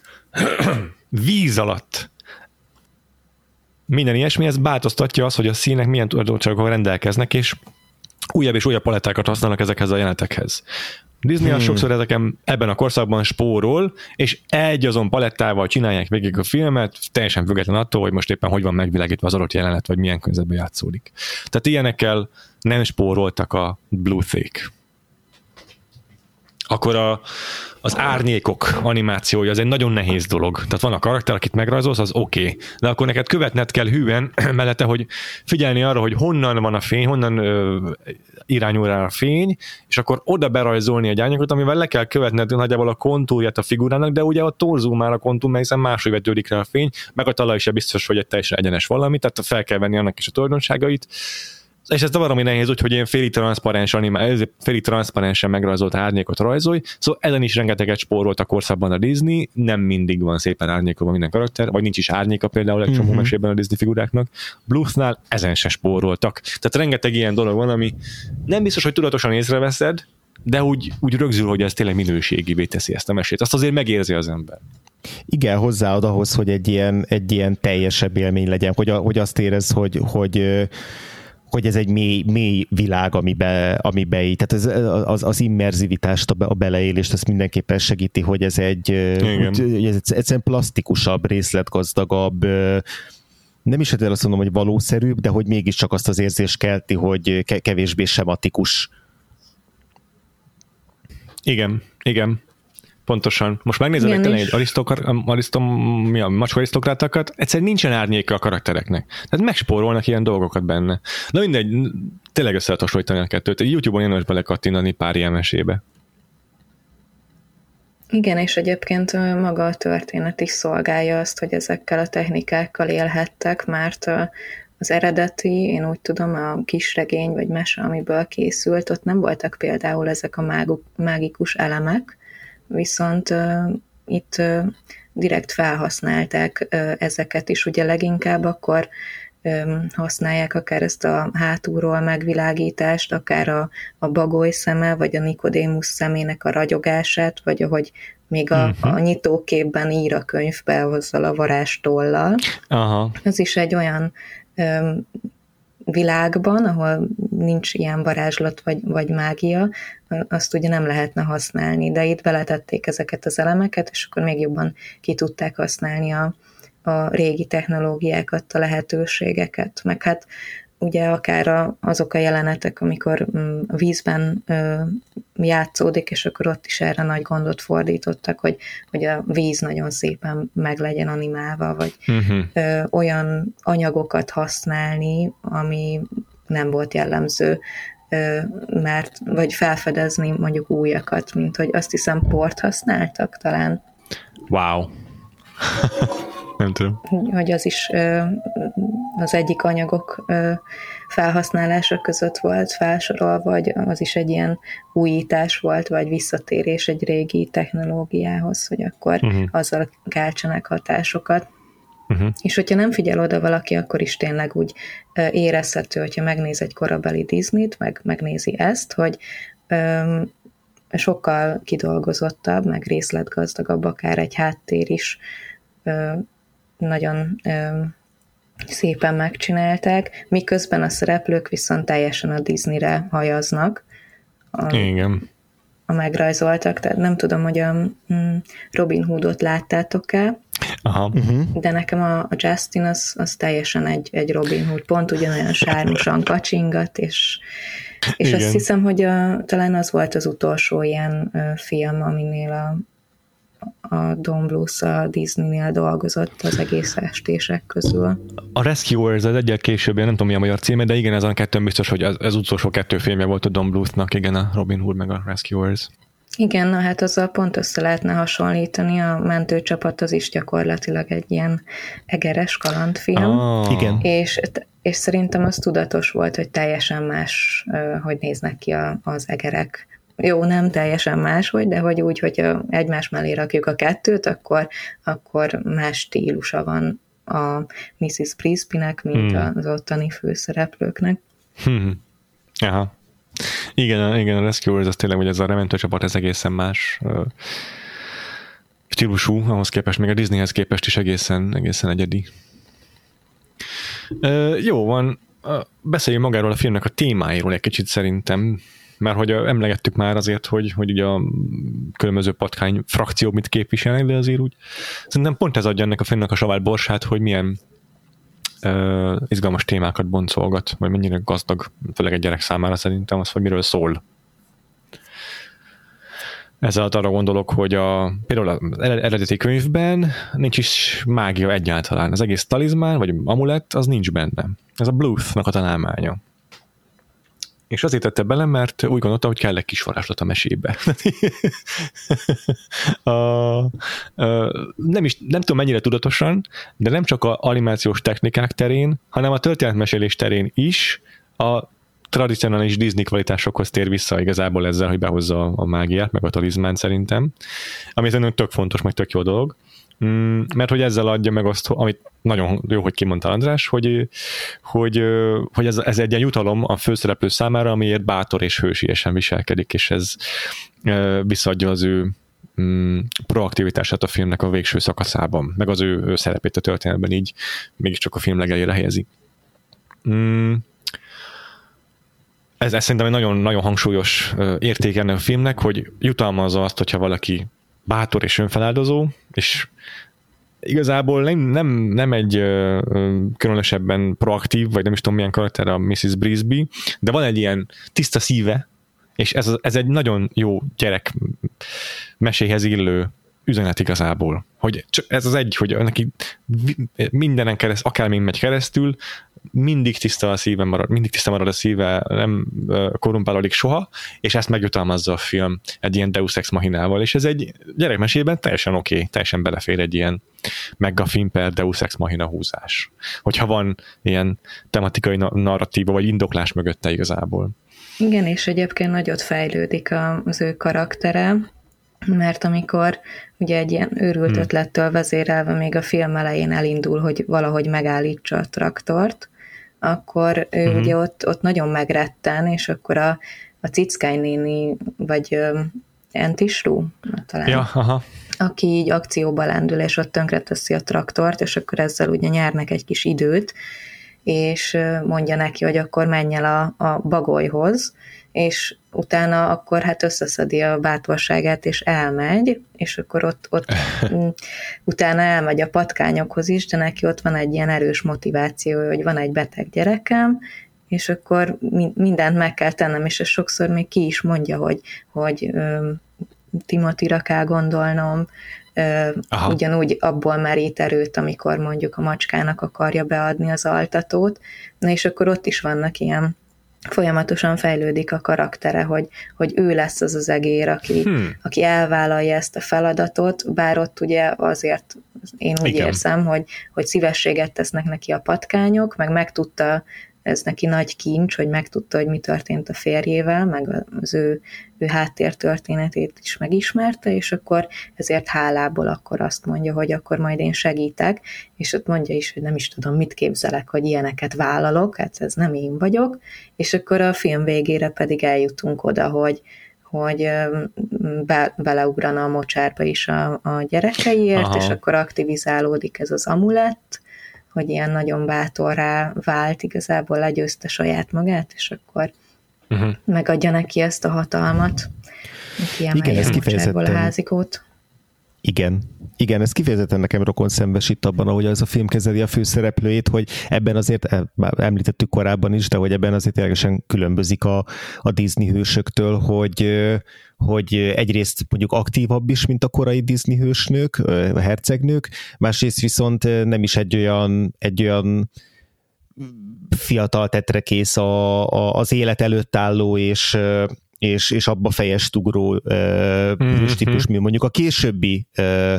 Víz alatt. minden ilyesmi, ez változtatja azt, hogy a színek milyen tulajdonságokkal rendelkeznek, és újabb és újabb palettákat használnak ezekhez a jelenetekhez. Disney hmm. sokszor ezeken ebben a korszakban spórol, és egy azon palettával csinálják végig a filmet, teljesen független attól, hogy most éppen hogy van megvilágítva az adott jelenet, vagy milyen közben játszódik. Tehát ilyenekkel nem spóroltak a Blue Thick. Akkor a, az árnyékok animációja az egy nagyon nehéz dolog. Tehát van a karakter, akit megrajzolsz, az oké. Okay. De akkor neked követned kell hűen mellette, hogy figyelni arra, hogy honnan van a fény, honnan ö, irányul rá a fény, és akkor oda berajzolni egy árnyékot, amivel le kell követned nagyjából a kontúrját a figurának, de ugye a torzul már a kontúr, mert hiszen máshogy vetődik rá a fény, meg a talaj is biztos, hogy egy teljesen egyenes valami, tehát fel kell venni annak is a tulajdonságait és ez valami nehéz, úgyhogy ilyen félig transzparens animál, félig transzparensen megrajzolt árnyékot rajzolj, szóval ezen is rengeteget spórolt a korszakban a Disney, nem mindig van szépen árnyékolva minden karakter, vagy nincs is árnyéka például egy csomó uh-huh. mesében a Disney figuráknak. Bluethnál ezen se spóroltak. Tehát rengeteg ilyen dolog van, ami nem biztos, hogy tudatosan észreveszed, de úgy, úgy rögzül, hogy ez tényleg minőségivé teszi ezt a mesét. Azt azért megérzi az ember. Igen, hozzáad ahhoz, hogy egy ilyen, egy ilyen teljesebb élmény legyen, hogy, a, hogy azt érez, hogy, hogy hogy ez egy mély, mély világ, amibe, amibe így, tehát ez, az, az immerzivitást, a beleélést, ezt mindenképpen segíti, hogy ez egy, hogy ez egyszerűen plastikusabb, részletgazdagabb, nem is azt mondom, hogy valószerűbb, de hogy mégiscsak azt az érzést kelti, hogy kevésbé sematikus. Igen, igen. Pontosan. Most megnézed egy, egy arisztom, mi a macska arisztokrátakat, egyszerűen nincsen árnyéka a karaktereknek. Tehát megspórolnak ilyen dolgokat benne. Na mindegy, tényleg össze lehet hasonlítani a kettőt. YouTube-on érdemes belekattinani pár ilyen mesébe. Igen, és egyébként maga a történet is szolgálja azt, hogy ezekkel a technikákkal élhettek, mert az eredeti, én úgy tudom, a kisregény vagy mese, amiből készült, ott nem voltak például ezek a mágikus elemek, viszont itt direkt felhasználták ezeket is, ugye leginkább akkor használják akár ezt a hátulról megvilágítást, akár a, a bagoly szeme, vagy a Nikodémus szemének a ragyogását, vagy ahogy még a, uh-huh. a nyitóképben ír a könyvbe azzal a varástollal. Aha. Ez is egy olyan világban, ahol nincs ilyen varázslat vagy, vagy mágia, azt ugye nem lehetne használni, de itt beletették ezeket az elemeket, és akkor még jobban ki tudták használni a, a régi technológiákat, a lehetőségeket, meg hát ugye akár a, azok a jelenetek, amikor mm, a vízben ö, játszódik, és akkor ott is erre nagy gondot fordítottak, hogy, hogy a víz nagyon szépen meg legyen animálva, vagy uh-huh. ö, olyan anyagokat használni, ami nem volt jellemző mert, vagy felfedezni mondjuk újakat, mint hogy azt hiszem port használtak talán. Wow. nem tudom. Hogy az is az egyik anyagok felhasználása között volt felsorolva, vagy az is egy ilyen újítás volt, vagy visszatérés egy régi technológiához, hogy akkor uh-huh. azzal keltsenek hatásokat. Uh-huh. És hogyha nem figyel oda valaki, akkor is tényleg úgy érezhető, hogyha megnéz egy korabeli Disney-t, meg megnézi ezt, hogy öm, sokkal kidolgozottabb, meg részletgazdagabb akár egy háttér is nagyon szépen megcsinálták, miközben a szereplők viszont teljesen a Disneyre hajaznak. A, Igen. A megrajzoltak, tehát nem tudom, hogy a mm, Robin Hoodot láttátok-e, Aha. Uh-huh. de nekem a, a Justin az, az teljesen egy, egy Robin Hood, pont ugyanolyan sármosan kacsingat, és, és azt hiszem, hogy a, talán az volt az utolsó ilyen uh, film, aminél a, a Don Blues a Disney-nél dolgozott az egész estések közül. A Rescuers az egyel később, én nem tudom mi a magyar címe, de igen, ez a kettő biztos, hogy ez, ez utolsó kettő filmje volt a Don Bluth-nak, igen, a Robin Hood meg a Rescuers. Igen, na hát azzal pont össze lehetne hasonlítani, a mentőcsapat az is gyakorlatilag egy ilyen egeres kalandfilm. Oh. Igen. És, és szerintem az tudatos volt, hogy teljesen más, hogy néznek ki az egerek jó, nem teljesen máshogy, de hogy úgy, hogyha egymás mellé rakjuk a kettőt, akkor, akkor más stílusa van a Mrs. Prisby-nek, mint hmm. az ottani főszereplőknek. Hmm. Aha. Igen, igen, a Rescuers az tényleg, hogy ez a rementő csapat, ez egészen más stílusú, ahhoz képest, még a Disneyhez képest is egészen, egészen egyedi. Jó van, beszéljünk magáról a filmnek a témáiról egy kicsit szerintem, mert hogy emlegettük már azért, hogy, hogy ugye a különböző patkány frakció mit képviselnek, de azért úgy szerintem pont ez adja ennek a filmnek a savál borsát, hogy milyen uh, izgalmas témákat boncolgat, vagy mennyire gazdag, főleg egy gyerek számára szerintem az, hogy miről szól. Ezzel arra gondolok, hogy a, például az eredeti könyvben nincs is mágia egyáltalán. Az egész talizmán, vagy amulett, az nincs benne. Ez a Bluth-nak a találmánya. És azért tette bele, mert úgy gondolta, hogy kell egy kis varázslat a mesébe. a, a, nem, is, nem tudom mennyire tudatosan, de nem csak a animációs technikák terén, hanem a történetmesélés terén is a tradicionális Disney kvalitásokhoz tér vissza igazából ezzel, hogy behozza a mágiát, meg a talizmánt szerintem, ami szerintem tök fontos, meg tök jó dolog. Mm, mert hogy ezzel adja meg azt, amit nagyon jó, hogy kimondta András, hogy, hogy, hogy ez, ez egy ilyen jutalom a főszereplő számára, amiért bátor és hősiesen viselkedik, és ez visszaadja az ő mm, proaktivitását a filmnek a végső szakaszában, meg az ő, ő szerepét a történetben így mégiscsak a film legelére helyezi. Mm, ez, ez szerintem egy nagyon, nagyon hangsúlyos érték ennek a filmnek, hogy jutalmazza azt, hogyha valaki bátor és önfeláldozó, és igazából nem, nem, nem egy ö, különösebben proaktív, vagy nem is tudom milyen karakter a Mrs. Brisby, de van egy ilyen tiszta szíve, és ez, ez egy nagyon jó gyerek meséhez illő üzenet igazából. Hogy ez az egy, hogy neki mindenen kereszt, akármin megy keresztül, mindig tiszta a szíve marad, mindig tiszta marad a szíve, nem korumpálódik soha, és ezt megjutalmazza a film egy ilyen Deus Ex Machinával, és ez egy gyerekmesében teljesen oké, okay, teljesen belefér egy ilyen megafin per Deus Ex Machina húzás. Hogyha van ilyen tematikai narratíva, vagy indoklás mögötte igazából. Igen, és egyébként nagyot fejlődik az ő karaktere, mert amikor ugye egy ilyen őrült hmm. ötlettől vezérelve még a film elején elindul, hogy valahogy megállítsa a traktort, akkor ő hmm. ugye ott, ott nagyon megretten, és akkor a, a Cickány néni, vagy Entisrú, talán, ja, aha. aki így akcióba lendül, és ott tönkreteszi a traktort, és akkor ezzel ugye nyernek egy kis időt, és mondja neki, hogy akkor menj el a, a bagolyhoz, és utána akkor hát összeszedi a bátorságát, és elmegy, és akkor ott, ott utána elmegy a patkányokhoz is, de neki ott van egy ilyen erős motiváció, hogy van egy beteg gyerekem, és akkor mindent meg kell tennem, és ez sokszor még ki is mondja, hogy, hogy Timotira kell gondolnom, Aha. ugyanúgy abból merít erőt, amikor mondjuk a macskának akarja beadni az altatót, na és akkor ott is vannak ilyen folyamatosan fejlődik a karaktere, hogy, hogy ő lesz az az egér, aki, hmm. aki elvállalja ezt a feladatot, bár ott ugye azért én úgy Igen. érzem, hogy, hogy szívességet tesznek neki a patkányok, meg megtudta ez neki nagy kincs, hogy megtudta, hogy mi történt a férjével, meg az ő, ő háttértörténetét is megismerte, és akkor ezért hálából akkor azt mondja, hogy akkor majd én segítek, és ott mondja is, hogy nem is tudom, mit képzelek, hogy ilyeneket vállalok, hát ez nem én vagyok, és akkor a film végére pedig eljutunk oda, hogy, hogy be, beleugrana a mocsárba is a, a gyerekeiért, Aha. és akkor aktivizálódik ez az amulett, hogy ilyen nagyon bátorrá vált, igazából legyőzte saját magát, és akkor uh-huh. megadja neki ezt a hatalmat, hogy Igen, ez a házikót. Igen, igen, ez kifejezetten nekem rokon szembes itt abban, ahogy az a film kezeli a főszereplőjét, hogy ebben azért, eh, említettük korábban is, de hogy ebben azért ténylegesen különbözik a, a Disney hősöktől, hogy, hogy egyrészt mondjuk aktívabb is, mint a korai Disney hősnők, a hercegnők, másrészt viszont nem is egy olyan, egy olyan fiatal tetrekész a, a, az élet előtt álló és és, és abba fejest ugró mm-hmm. hőstípus, mi mondjuk a későbbi, uh,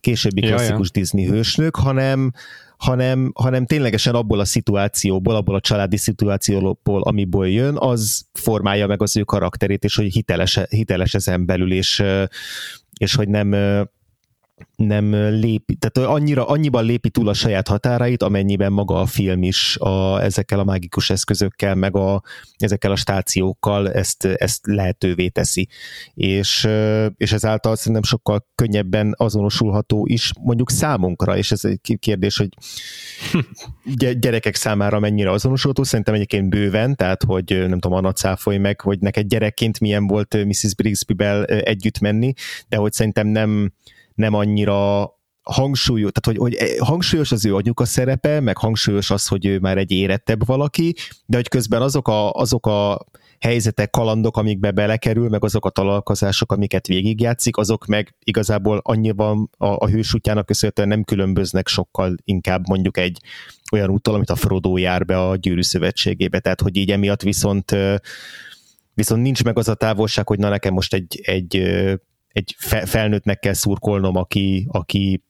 későbbi klasszikus ja, Disney hősnök, hanem, hanem, hanem ténylegesen abból a szituációból, abból a családi szituációból, amiből jön, az formálja meg az ő karakterét, és hogy hiteles, hiteles ezen belül, és, és hogy nem nem lépi, tehát annyira, annyiban lépi túl a saját határait, amennyiben maga a film is a, ezekkel a mágikus eszközökkel, meg a, ezekkel a stációkkal ezt, ezt lehetővé teszi. És, és ezáltal szerintem sokkal könnyebben azonosulható is mondjuk számunkra, és ez egy kérdés, hogy gyerekek számára mennyire azonosulható, szerintem egyébként bőven, tehát hogy nem tudom, Anna cáfolj meg, hogy neked gyerekként milyen volt Mrs. Brigsby-bel együtt menni, de hogy szerintem nem nem annyira hangsúlyos, tehát hogy, hogy hangsúlyos az ő anyuka szerepe, meg hangsúlyos az, hogy ő már egy érettebb valaki, de hogy közben azok a, azok a helyzetek, kalandok, amikbe belekerül, meg azok a találkozások, amiket végigjátszik, azok meg igazából annyiban a, a hősútjának köszönhetően nem különböznek sokkal inkább mondjuk egy olyan úttal, amit a Frodo jár be a gyűrű szövetségébe, tehát hogy így emiatt viszont viszont nincs meg az a távolság, hogy na nekem most egy, egy egy felnőttnek kell szurkolnom, aki, aki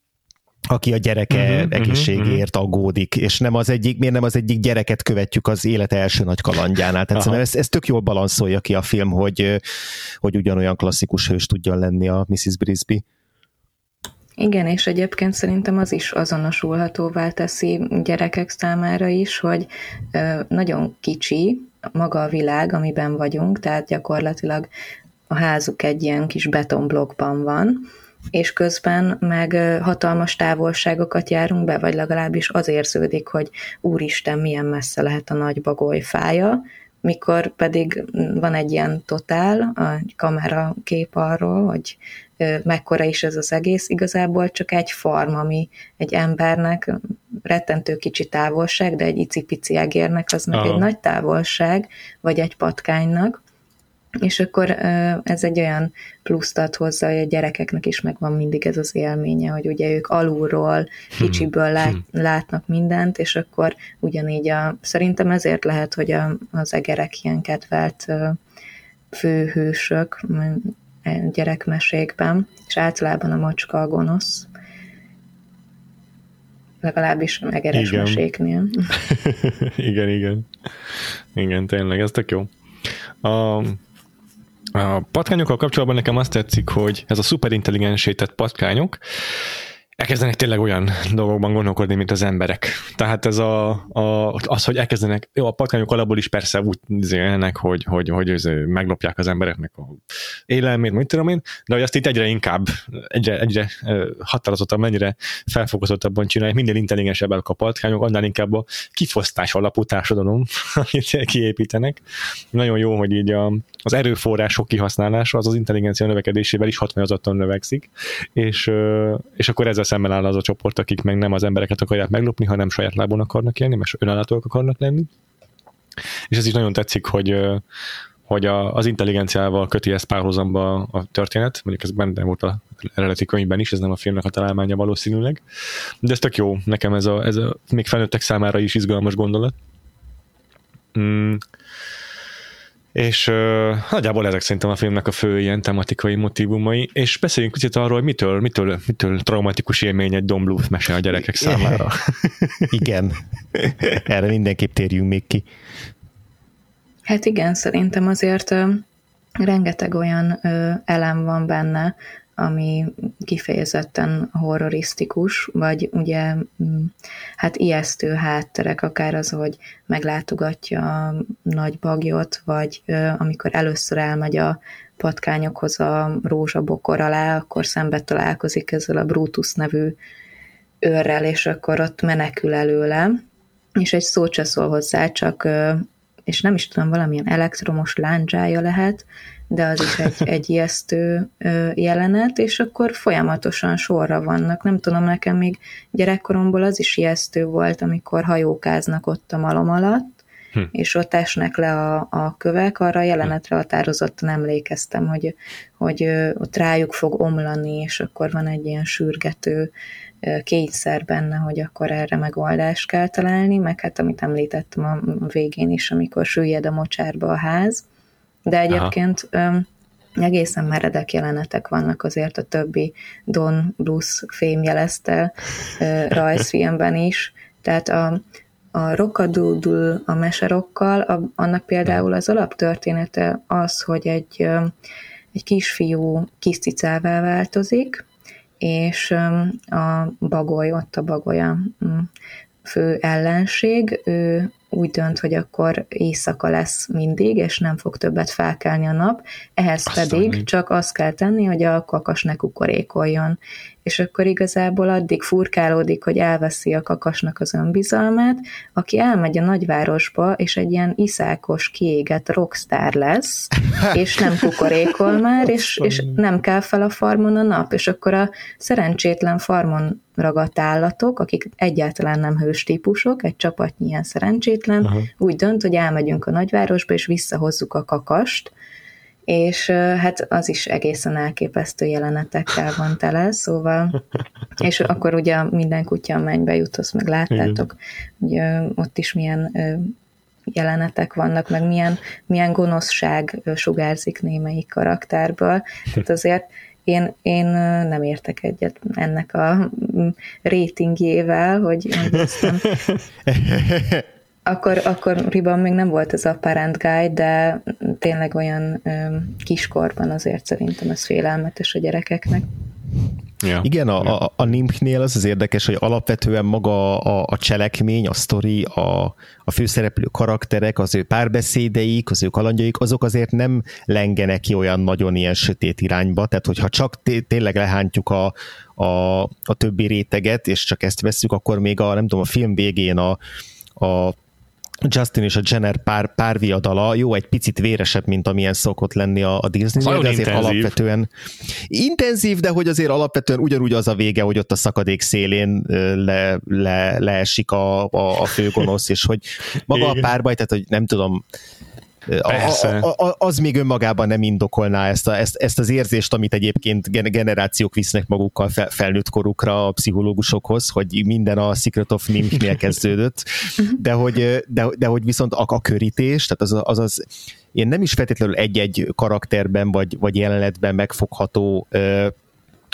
aki a gyereke uh-huh, egészségéért uh-huh. aggódik, és nem az egyik, miért nem az egyik gyereket követjük az élete első nagy kalandjánál. Tehát szerintem ez, ez tök jól balanszolja ki a film, hogy, hogy ugyanolyan klasszikus hős tudjon lenni a Mrs. Brisby. Igen, és egyébként szerintem az is azonosulhatóvá teszi gyerekek számára is, hogy nagyon kicsi maga a világ, amiben vagyunk, tehát gyakorlatilag a házuk egy ilyen kis betonblokkban van, és közben meg hatalmas távolságokat járunk be, vagy legalábbis az érződik, hogy úristen, milyen messze lehet a nagy bagoly fája, mikor pedig van egy ilyen totál, a kamera kép arról, hogy mekkora is ez az egész, igazából csak egy farm, ami egy embernek rettentő kicsi távolság, de egy icipici egérnek az meg Aha. egy nagy távolság, vagy egy patkánynak, és akkor ez egy olyan pluszt ad hozzá, hogy a gyerekeknek is megvan mindig ez az élménye, hogy ugye ők alulról, kicsiből lát, hmm. látnak mindent, és akkor ugyanígy a, szerintem ezért lehet, hogy a, az egerek ilyen kedvelt főhősök gyerekmesékben, és általában a macska a gonosz, legalábbis egeres igen. meséknél. igen, igen. Igen, tényleg, ez tök jó. A, a patkányokkal kapcsolatban nekem azt tetszik, hogy ez a szuperintelligensített patkányok, elkezdenek tényleg olyan dolgokban gondolkodni, mint az emberek. Tehát ez a, a, az, hogy elkezdenek, jó, a patkányok alapból is persze úgy élnek, hogy, hogy, hogy meglopják az embereknek a élelmét, mit tudom én, de hogy azt itt egyre inkább, egyre, egyre határozottabb, mennyire felfokozottabban csinálják, minél intelligensebbek a patkányok, annál inkább a kifosztás alapú társadalom, amit kiépítenek. Nagyon jó, hogy így a, az erőforrások kihasználása az az intelligencia növekedésével is hatványozottan növekszik, és, és akkor ezzel szemben áll az a csoport, akik meg nem az embereket akarják meglopni, hanem saját lábon akarnak élni, mert önállátóak akarnak lenni. És ez is nagyon tetszik, hogy, hogy a, az intelligenciával köti ezt párhuzamba a történet, mondjuk ez benne volt a eredeti könyvben is, ez nem a filmnek a találmánya valószínűleg, de ez tök jó, nekem ez a, ez a még felnőttek számára is izgalmas gondolat. Mm. És uh, nagyjából ezek szerintem a filmnek a fő ilyen tematikai motivumai, és beszéljünk kicsit arról, hogy mitől, mitől, mitől traumatikus élmény egy Don Bluth mese a gyerekek számára. igen, erre mindenképp térjünk még ki. Hát igen, szerintem azért uh, rengeteg olyan uh, elem van benne, ami kifejezetten horrorisztikus, vagy ugye mm, hát ijesztő hátterek, akár az, hogy meglátogatja a nagy bagyot, vagy amikor először elmegy a patkányokhoz a rózsabokor alá, akkor szembe találkozik ezzel a Brutus nevű őrrel, és akkor ott menekül előle, és egy szó szól hozzá, csak és nem is tudom, valamilyen elektromos lándzsája lehet, de az is egy, egy ijesztő jelenet, és akkor folyamatosan sorra vannak. Nem tudom, nekem még gyerekkoromból az is ijesztő volt, amikor hajókáznak ott a malom alatt, hm. és ott esnek le a, a kövek, arra a jelenetre határozottan emlékeztem, hogy, hogy ott rájuk fog omlani, és akkor van egy ilyen sürgető kényszer benne, hogy akkor erre megoldást kell találni, meg hát amit említettem a végén is, amikor süllyed a mocsárba a ház, de egyébként Aha. egészen meredek jelenetek vannak azért a többi Don Blues fém jelezte rajzfilmben is, tehát a, a Rockadudul a meserokkal, a, annak például az alaptörténete az, hogy egy, egy kisfiú kis cicává változik, és a bagoly, ott a bagolya mm, fő ellenség, ő úgy dönt, hogy akkor éjszaka lesz mindig, és nem fog többet felkelni a nap, ehhez Aztán pedig nincs. csak azt kell tenni, hogy a kakas ne kukorékoljon. És akkor igazából addig furkálódik, hogy elveszi a kakasnak az önbizalmát, aki elmegy a nagyvárosba, és egy ilyen iszákos, kiégett rockstar lesz, és nem kukorékol már, és, és nem kell fel a farmon a nap, és akkor a szerencsétlen farmon ragadt állatok, akik egyáltalán nem hős típusok, egy csapatnyi ilyen szerencsétlen, Aha. úgy dönt, hogy elmegyünk a nagyvárosba, és visszahozzuk a kakast, és hát az is egészen elképesztő jelenetekkel van tele, szóval, és akkor ugye minden kutya a mennybe jut, azt meg láttátok, hogy ott is milyen jelenetek vannak, meg milyen, milyen gonoszság sugárzik némelyik karakterből. Tehát azért én, én nem értek egyet ennek a ratingjével, hogy akkor, akkoriban még nem volt ez a parent guide, de tényleg olyan ö, kiskorban azért szerintem ez félelmetes a gyerekeknek. Ja. Igen, a, a, a Nimpnél az az érdekes, hogy alapvetően maga a, a cselekmény, a sztori, a, a főszereplő karakterek, az ő párbeszédeik, az ő kalandjaik, azok azért nem lengenek ki olyan nagyon ilyen sötét irányba, tehát hogyha csak té- tényleg lehántjuk a, a, a többi réteget, és csak ezt vesszük, akkor még a, nem tudom, a film végén a, a Justin és a Jenner pár, párviadala, jó, egy picit véresebb, mint amilyen szokott lenni a, a Disney, de azért intenzív. alapvetően intenzív, de hogy azért alapvetően ugyanúgy az a vége, hogy ott a szakadék szélén le, le, leesik a, a, a főgonosz, és hogy maga Igen. a párbaj, tehát hogy nem tudom, a, a, a, az még önmagában nem indokolná ezt, a, ezt, ezt az érzést, amit egyébként generációk visznek magukkal fel, felnőtt korukra a pszichológusokhoz, hogy minden a Secret of Nimknél kezdődött, de hogy, de, de hogy viszont a, a körítés, tehát az az, az én nem is feltétlenül egy-egy karakterben vagy, vagy jelenetben megfogható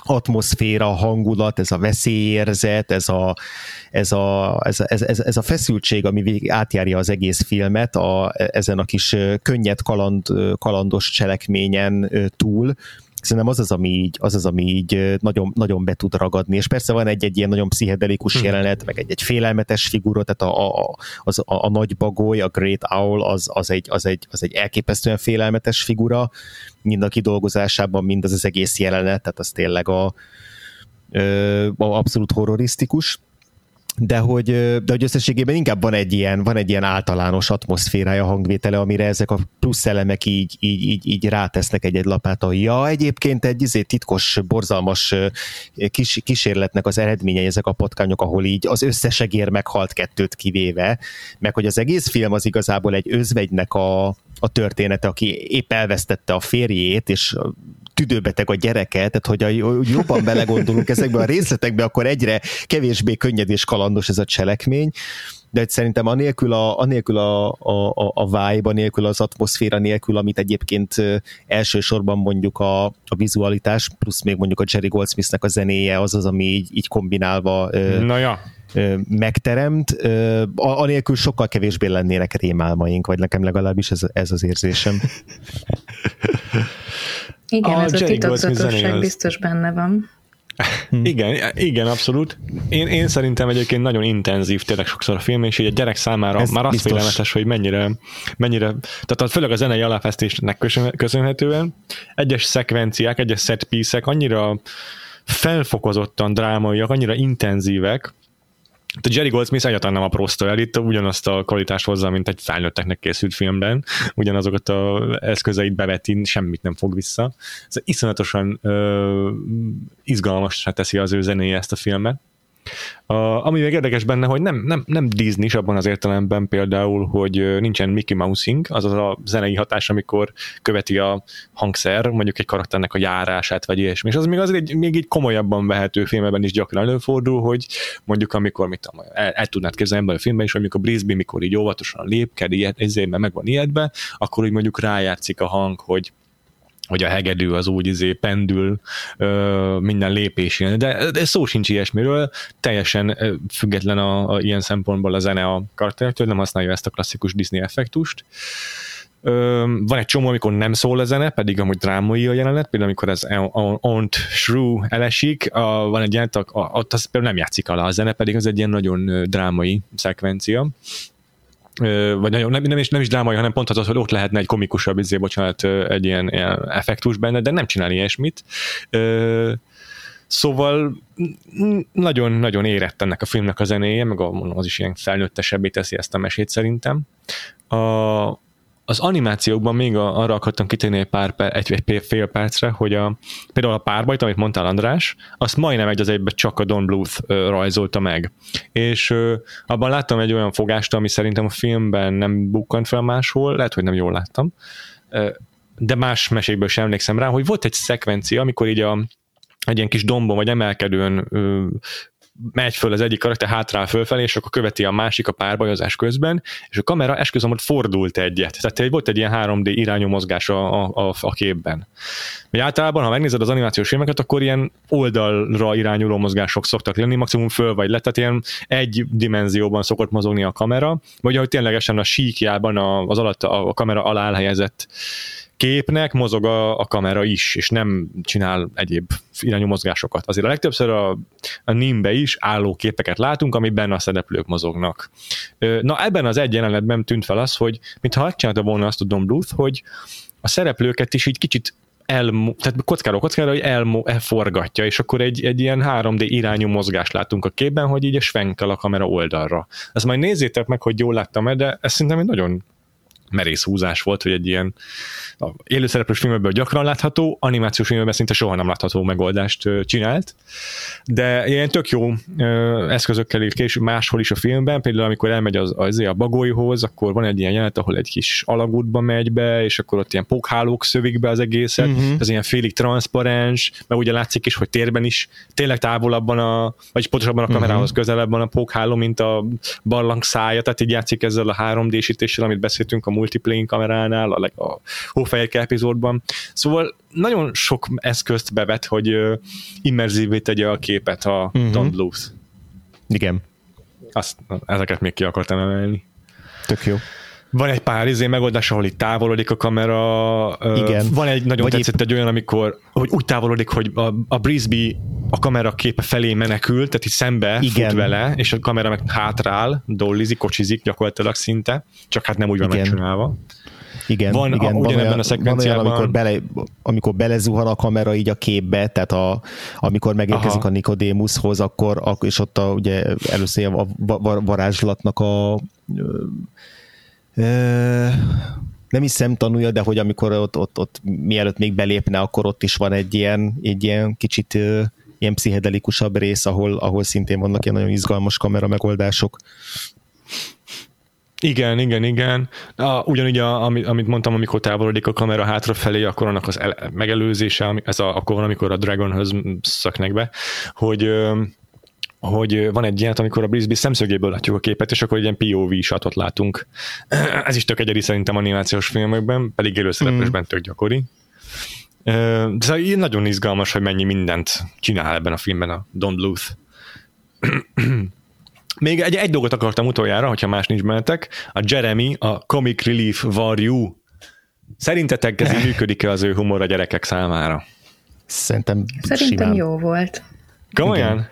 atmoszféra, hangulat, ez a veszélyérzet, ez a, ez a, ez, ez, ez, ez a feszültség, ami végig átjárja az egész filmet a, ezen a kis könnyed kaland, kalandos cselekményen túl, szerintem az az, ami így, az az, ami így nagyon, nagyon be tud ragadni, és persze van egy-egy ilyen nagyon pszichedelikus hmm. jelenet, meg egy-egy félelmetes figura, tehát a, a, az, a, a nagy bagoly, a Great Owl, az, az, egy, az, egy, az egy elképesztően félelmetes figura, mind a kidolgozásában, mind az az egész jelenet, tehát az tényleg a, a abszolút horrorisztikus de hogy, de hogy összességében inkább van egy ilyen, van egy ilyen általános atmoszférája hangvétele, amire ezek a plusz elemek így, így, így, így rátesznek egy-egy lapát, hogy ja, egyébként egy izé, titkos, borzalmas kis, kísérletnek az eredménye ezek a potkányok, ahol így az összes egér meghalt kettőt kivéve, meg hogy az egész film az igazából egy özvegynek a, a története, aki épp elvesztette a férjét, és tüdőbeteg a gyereke, tehát hogy, a, jobban belegondolunk ezekbe a részletekbe, akkor egyre kevésbé könnyed és kalandos ez a cselekmény, de szerintem anélkül a, anélkül a, a, a vibe, anélkül az atmoszféra nélkül, amit egyébként elsősorban mondjuk a, a vizualitás, plusz még mondjuk a Jerry Goldsmithnek a zenéje az az, ami így, így kombinálva Na ja. megteremt, anélkül sokkal kevésbé lennének rémálmaink, vagy nekem legalábbis ez, ez az érzésem. Igen, a ez Jerry a titokzatosság biztos benne van. Igen, igen, abszolút. Én, én szerintem egyébként nagyon intenzív tényleg sokszor a film, és így a gyerek számára Ez már az félelmetes, hogy mennyire, mennyire, tehát főleg a zenei aláfesztésnek köszönhetően egyes szekvenciák, egyes set annyira felfokozottan drámaiak, annyira intenzívek, a Jerry Goldsmith egyáltalán nem a proszta el, itt ugyanazt a kvalitást hozza, mint egy felnőtteknek készült filmben, ugyanazokat a eszközeit beveti, semmit nem fog vissza. Ez iszonyatosan ö, izgalmasra teszi az ő zenéje ezt a filmet. A, ami még érdekes benne, hogy nem, nem, nem Disney abban az értelemben például, hogy nincsen Mickey Mousing, azaz a zenei hatás, amikor követi a hangszer, mondjuk egy karakternek a járását, vagy ilyesmi. És az még azért egy, még egy komolyabban vehető filmben is gyakran előfordul, hogy mondjuk amikor, mit tudom, el, el tudnád képzelni ebben a filmben is, hogy amikor Brisby, mikor így óvatosan lépked, ezért, mert meg van ilyetbe, akkor úgy mondjuk rájátszik a hang, hogy hogy a hegedű az úgy izé pendül ö, minden lépésén, de, de szó sincs ilyesmiről, teljesen ö, független a, a, ilyen szempontból a zene a karakterektől, nem használja ezt a klasszikus Disney effektust. van egy csomó, amikor nem szól a zene, pedig amúgy drámai a jelenet, például amikor ez Ont Shrew elesik, a, van egy jelenet, ott az például nem játszik alá a zene, pedig az egy ilyen nagyon drámai szekvencia vagy nagyon, nem, nem, is, nem is drámai, hanem pont az, hogy ott lehetne egy komikusabb, izé, bocsánat, egy ilyen, ilyen effektus benne, de nem csinál ilyesmit. Szóval nagyon-nagyon érett ennek a filmnek a zenéje, meg az is ilyen felnőttesebbé teszi ezt a mesét szerintem. A, az animációkban még a, arra akartam kitérni egy pár egy, egy fél percre, hogy a, például a párbajt, amit mondtál András, azt majdnem egy az egyben csak a Don Bluth rajzolta meg. És ö, abban láttam egy olyan fogást, ami szerintem a filmben nem bukkant fel máshol, lehet, hogy nem jól láttam, de más mesékből sem emlékszem rá, hogy volt egy szekvencia, amikor így a, egy ilyen kis dombon vagy emelkedőn ö, megy föl az egyik karakter hátrál fölfelé, és akkor követi a másik a párbajozás közben, és a kamera esküszöm, hogy fordult egyet. Tehát volt egy ilyen 3D irányú mozgás a, a, a képben. Vagy általában, ha megnézed az animációs filmeket, akkor ilyen oldalra irányuló mozgások szoktak lenni, maximum föl vagy le, tehát ilyen egy dimenzióban szokott mozogni a kamera, vagy ahogy ténylegesen a síkjában az alatt a kamera alá elhelyezett képnek mozog a, a kamera is, és nem csinál egyéb irányú mozgásokat. Azért a legtöbbször a, a NIM-be is álló képeket látunk, amiben a szereplők mozognak. Na ebben az egy jelenetben tűnt fel az, hogy mintha csinálta volna azt a Don Bluth, hogy a szereplőket is így kicsit el, tehát kockáról kockára, hogy el, elforgatja, és akkor egy, egy ilyen 3D irányú mozgást látunk a képben, hogy így a svenkel a kamera oldalra. Ezt majd nézzétek meg, hogy jól láttam-e, de ez szerintem egy nagyon merész húzás volt, hogy egy ilyen a élőszereplős filmekből gyakran látható, animációs filmekben szinte soha nem látható megoldást csinált, de ilyen tök jó eszközökkel ír később máshol is a filmben, például amikor elmegy az, az a bagolyhoz, akkor van egy ilyen jelenet, ahol egy kis alagútba megy be, és akkor ott ilyen pókhálók szövik be az egészet, uh-huh. ez ilyen félig transzparens, mert ugye látszik is, hogy térben is tényleg távolabban a, vagy pontosabban a kamerához uh-huh. közelebb van a pókháló, mint a barlang szája, tehát így játszik ezzel a 3D-sítéssel, amit beszéltünk a multiplane kameránál, a, a Hófehérke epizódban. Szóval nagyon sok eszközt bevet, hogy uh, immerzívvé tegye a képet a uh-huh. Don't Blues. Igen. Azt, ezeket még ki akartam emelni. Tök jó. Van egy pár izé megoldás, ahol itt távolodik a kamera. Igen. Van egy nagyon Vagy tetszett épp... egy olyan, amikor hogy úgy távolodik, hogy a, a Brisby a kamera képe felé menekül, tehát itt szembe Igen. fut vele, és a kamera meg hátrál, dollizik, kocsizik gyakorlatilag szinte, csak hát nem úgy van Igen. megcsinálva. Igen, van, igen, a, van, olyan, a szekvenciában... Van olyan, amikor, bele, amikor belezuhan a kamera így a képbe, tehát a, amikor megérkezik Aha. a Nikodémushoz, akkor, és ott a, ugye először a varázslatnak a nem is szemtanúja, de hogy amikor ott, ott, ott mielőtt még belépne, akkor ott is van egy ilyen, egy ilyen kicsit ilyen pszichedelikusabb rész, ahol, ahol szintén vannak ilyen nagyon izgalmas kamera megoldások. Igen, igen, igen. A, ugyanúgy, a, amit, amit mondtam, amikor távolodik a kamera hátrafelé, akkor annak az el, megelőzése, ez a, akkor van, amikor a Dragonhöz szaknek be, hogy hogy van egy ilyen, amikor a Brisby szemszögéből látjuk a képet, és akkor egy ilyen POV shotot látunk. Ez is tök egyedi szerintem animációs filmekben, pedig élőszereplősben mm. tök gyakori. De szóval nagyon izgalmas, hogy mennyi mindent csinál ebben a filmben a Don Bluth. Még egy, egy dolgot akartam utoljára, hogyha más nincs bennetek. A Jeremy, a Comic Relief Varjú. Szerintetek ez működik-e az ő humor a gyerekek számára? Szerintem Szerintem simán. jó volt. Komolyan? Igen.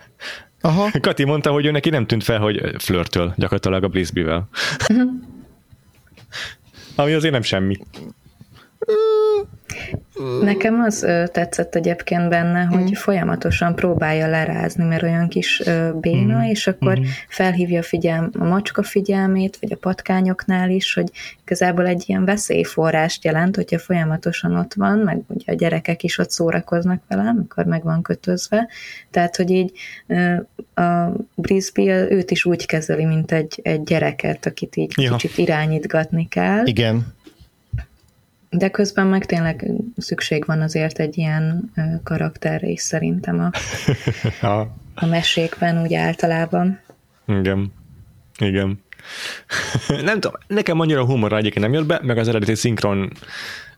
Aha. Kati mondta, hogy ő neki nem tűnt fel, hogy flörtöl gyakorlatilag a Brisby-vel. Mhm. Ami azért nem semmi. Nekem az tetszett egyébként benne, hogy mm. folyamatosan próbálja lerázni, mert olyan kis béna, mm. és akkor mm. felhívja a, figyelm, a macska figyelmét, vagy a patkányoknál is, hogy igazából egy ilyen veszélyforrást jelent, hogyha folyamatosan ott van, meg ugye a gyerekek is ott szórakoznak vele, amikor meg van kötözve. Tehát, hogy így a Brisby őt is úgy kezeli, mint egy, egy gyereket, akit így ja. kicsit irányítgatni kell. Igen de közben meg tényleg szükség van azért egy ilyen karakterre is szerintem a, a mesékben úgy általában. Igen. Igen. nem tudom, nekem annyira a humor egyébként nem jött be, meg az eredeti szinkron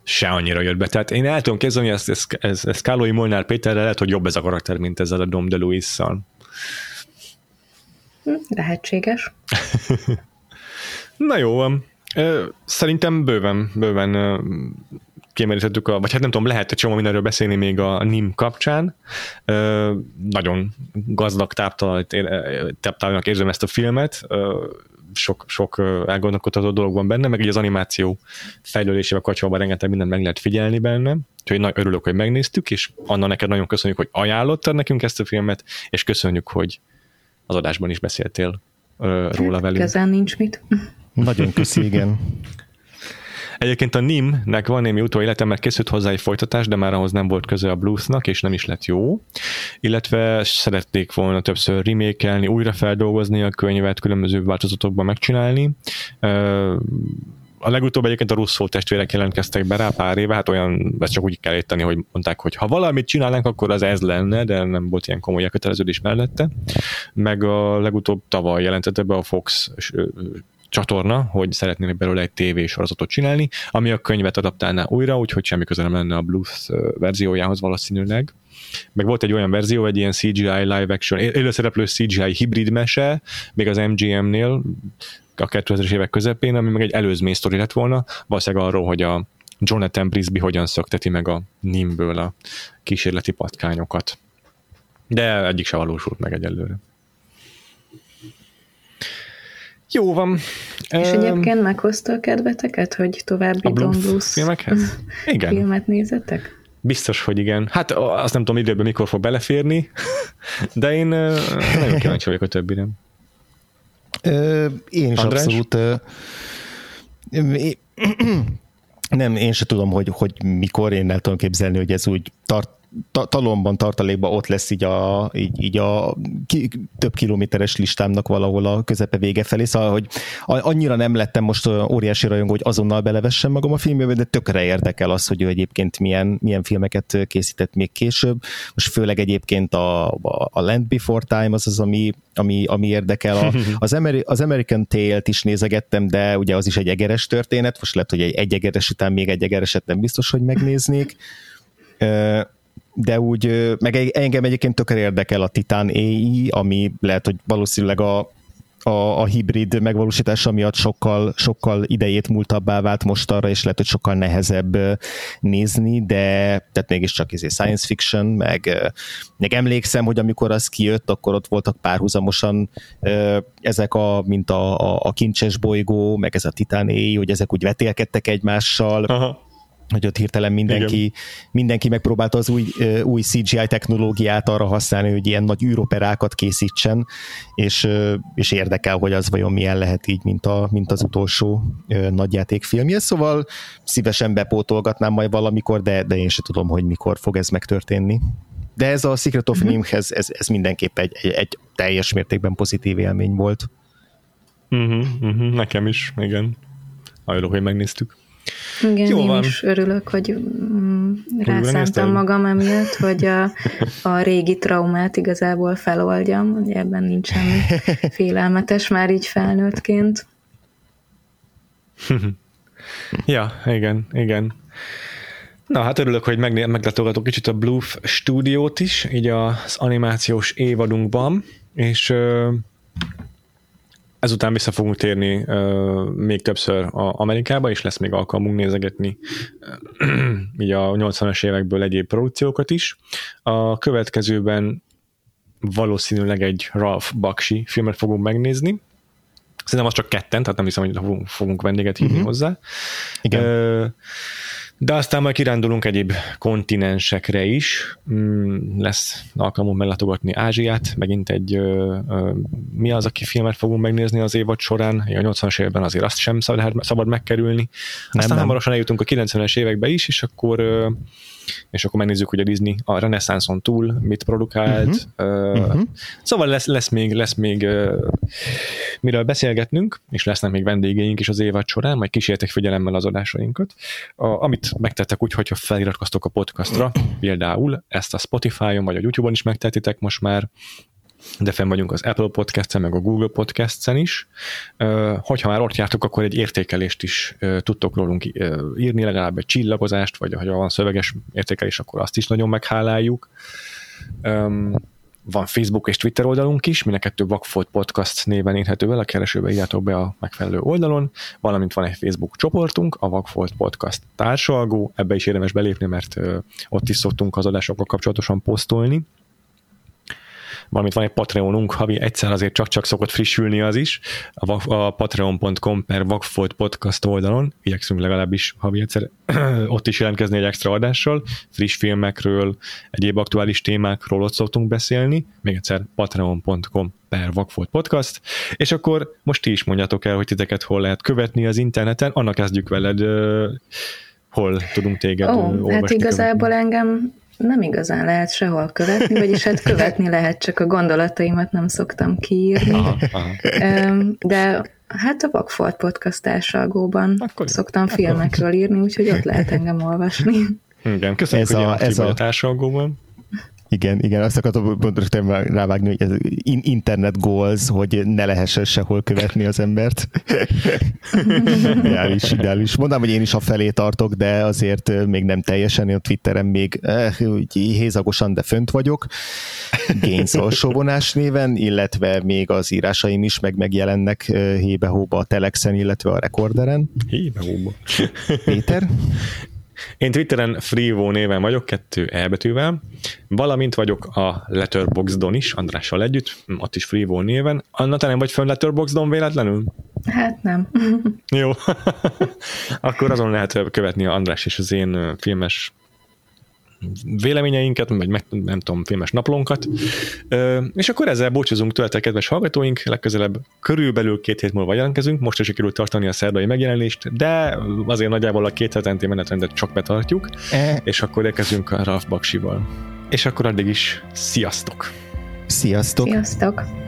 se annyira jött be. Tehát én el tudom kezdeni, ezt, ezt, ezt, ezt Kálói Molnár Péterrel lehet, hogy jobb ez a karakter, mint ezzel a Dom de Luis-szal. Hm, lehetséges. Na jó van. Szerintem bőven, bőven kiemelítettük, a, vagy hát nem tudom, lehet egy csomó mindenről beszélni még a NIM kapcsán. Nagyon gazdag táptalannak érzem ezt a filmet, sok, sok elgondolkodható dolog van benne, meg így az animáció fejlődésével kapcsolatban rengeteg mindent meg lehet figyelni benne, úgyhogy nagy örülök, hogy megnéztük, és Anna neked nagyon köszönjük, hogy ajánlottad nekünk ezt a filmet, és köszönjük, hogy az adásban is beszéltél róla velünk. Ezen nincs mit. Nagyon köszi, igen. Egyébként a NIM-nek van némi utóélete, mert készült hozzá egy folytatás, de már ahhoz nem volt köze a Bluesnak, és nem is lett jó. Illetve szerették volna többször remékelni, újra feldolgozni a könyvet, különböző változatokban megcsinálni. A legutóbb egyébként a Russzó testvérek jelentkeztek be rá pár éve, hát olyan, ezt csak úgy kell érteni, hogy mondták, hogy ha valamit csinálnánk, akkor az ez lenne, de nem volt ilyen komoly köteleződés mellette. Meg a legutóbb tavaly jelentette be a Fox csatorna, hogy szeretnének belőle egy TV sorozatot csinálni, ami a könyvet adaptálná újra, úgyhogy semmi köze nem lenne a Blues verziójához valószínűleg. Meg volt egy olyan verzió, egy ilyen CGI live action, élőszereplő CGI hibrid mese, még az MGM-nél, a 2000-es évek közepén, ami meg egy előzmény sztori lett volna, valószínűleg arról, hogy a Jonathan Brisby hogyan szökteti meg a Nimből a kísérleti patkányokat. De egyik se valósult meg egyelőre. Jó van. És um, egyébként meghozta a kedveteket, hogy további Don filmekhez? Igen. filmet nézetek? Biztos, hogy igen. Hát azt nem tudom időben mikor fog beleférni, de én nagyon kíváncsi vagyok a többire. Én is András? abszolút nem, én se tudom, hogy, hogy mikor, én el tudom képzelni, hogy ez úgy tart, talomban, tartalékban ott lesz így a, így, így a ki, több kilométeres listámnak valahol a közepe vége felé, szóval, hogy annyira nem lettem most óriási rajongó, hogy azonnal belevessem magam a filmbe, de tökre érdekel az, hogy ő egyébként milyen, milyen filmeket készített még később. Most főleg egyébként a, a, a Land Before Time az az, ami, ami, ami érdekel. A, az, Ameri- az American Tale-t is nézegettem, de ugye az is egy egeres történet, most lehet, hogy egy, egy egeres után még egy egereset nem biztos, hogy megnéznék de úgy, meg engem egyébként tökre érdekel a Titan AI, ami lehet, hogy valószínűleg a, a, a hibrid megvalósítása miatt sokkal, sokkal idejét múltabbá vált most arra, és lehet, hogy sokkal nehezebb nézni, de tehát mégiscsak ez science fiction, meg, meg emlékszem, hogy amikor az kijött, akkor ott voltak párhuzamosan ezek a, mint a, a, a kincses bolygó, meg ez a Titan AI, hogy ezek úgy vetélkedtek egymással, Aha hogy ott hirtelen mindenki, mindenki megpróbálta az új, új CGI technológiát arra használni, hogy ilyen nagy űroperákat készítsen, és, és érdekel, hogy az vajon milyen lehet így, mint, a, mint az utolsó nagyjátékfilmje, szóval szívesen bepótolgatnám majd valamikor, de, de én se tudom, hogy mikor fog ez megtörténni. De ez a Secret of mm-hmm. ez, ez, ez mindenképp egy, egy, egy teljes mértékben pozitív élmény volt. Uh-huh, uh-huh, nekem is, igen. Hajló, hogy megnéztük. Igen, Jó én van. is örülök, hogy mm, rászántam magam emiatt, hogy a, a régi traumát igazából feloldjam, hogy ebben nincs semmi félelmetes már így felnőttként. ja, igen, igen. Na, hát örülök, hogy meglátogatok kicsit a Bluff stúdiót is, így az animációs évadunkban, és ezután vissza fogunk térni uh, még többször a Amerikába, és lesz még alkalmunk nézegetni így a 80-as évekből egyéb produkciókat is. A következőben valószínűleg egy Ralph Bakshi filmet fogunk megnézni. Szerintem az csak ketten, tehát nem hiszem, hogy fogunk vendéget hívni uh-huh. hozzá. Igen. Uh, de aztán majd kirándulunk egyéb kontinensekre is. Mm, lesz alkalmunk meglátogatni Ázsiát, megint egy ö, ö, mi az, aki filmet fogunk megnézni az évad során. A 80-as években azért azt sem szabad, szabad megkerülni. Aztán nem, hamarosan eljutunk a 90-es évekbe is, és akkor ö, és akkor megnézzük, hogy a Disney a reneszánszon túl mit produkált. Uh-huh. Uh, uh-huh. Szóval lesz, lesz még, lesz még uh, miről beszélgetnünk, és lesznek még vendégeink is az évad során, majd kísértek figyelemmel az adásainkat. A, amit megtettek úgy, hogyha feliratkoztok a podcastra, például ezt a Spotify-on vagy a YouTube-on is megtetitek most már, de fenn vagyunk az Apple Podcast-en, meg a Google Podcast-en is. Hogyha már ott jártok, akkor egy értékelést is tudtok rólunk írni, legalább egy csillagozást, vagy ha van szöveges értékelés, akkor azt is nagyon megháláljuk. van Facebook és Twitter oldalunk is, mind a kettő Vagfolt Podcast néven érhető el, a keresőbe írjátok be a megfelelő oldalon, valamint van egy Facebook csoportunk, a Vagfolt Podcast társalgó, ebbe is érdemes belépni, mert ott is szoktunk az adásokkal kapcsolatosan posztolni, valamint van egy Patreonunk, havi egyszer azért csak-csak szokott frissülni az is, a, a patreon.com per Vagfolt podcast oldalon, igyekszünk legalábbis havi egyszer ott is jelentkezni egy extra adással, friss filmekről, egyéb aktuális témákról ott szoktunk beszélni, még egyszer patreon.com per Vagfolt Podcast, és akkor most ti is mondjátok el, hogy titeket hol lehet követni az interneten, annak kezdjük veled, hol tudunk téged oh, olvasni. Hát igazából követni. engem nem igazán lehet sehol követni, vagyis hát követni lehet, csak a gondolataimat nem szoktam kiírni. Aha, aha. De hát a Vagfolt podcast társalgóban Akkor szoktam Akkor. filmekről írni, úgyhogy ott lehet engem olvasni. Igen, köszönjük, ez hogy a, ez a, a társalgóban. Igen, igen, azt akartam pontosan rávágni, hogy ez internet goals, hogy ne lehessen sehol követni az embert. ideális, ideális. Mondom, hogy én is a felé tartok, de azért még nem teljesen, én Twitteren még eh, hézagosan, de fönt vagyok. Gains alsóvonás néven, illetve még az írásaim is meg megjelennek hébe-hóba a Telexen, illetve a Recorderen. Hébe-hóba. Péter? Én Twitteren Freevo néven vagyok, kettő elbetűvel, valamint vagyok a Letterboxdon is, Andrással együtt, ott is Freevo néven. Anna, te nem vagy fönn Letterboxdon véletlenül? Hát nem. Jó. Akkor azon lehet követni András és az én filmes véleményeinket, vagy nem tudom, filmes naplónkat. És akkor ezzel búcsúzunk tőletek, kedves hallgatóink, legközelebb körülbelül két hét múlva jelentkezünk, most is sikerült tartani a szerdai megjelenést, de azért nagyjából a két hetenti menetrendet csak betartjuk, e... és akkor érkezünk a Ralph Baksival. És akkor addig is sziasztok! Sziasztok! Sziasztok!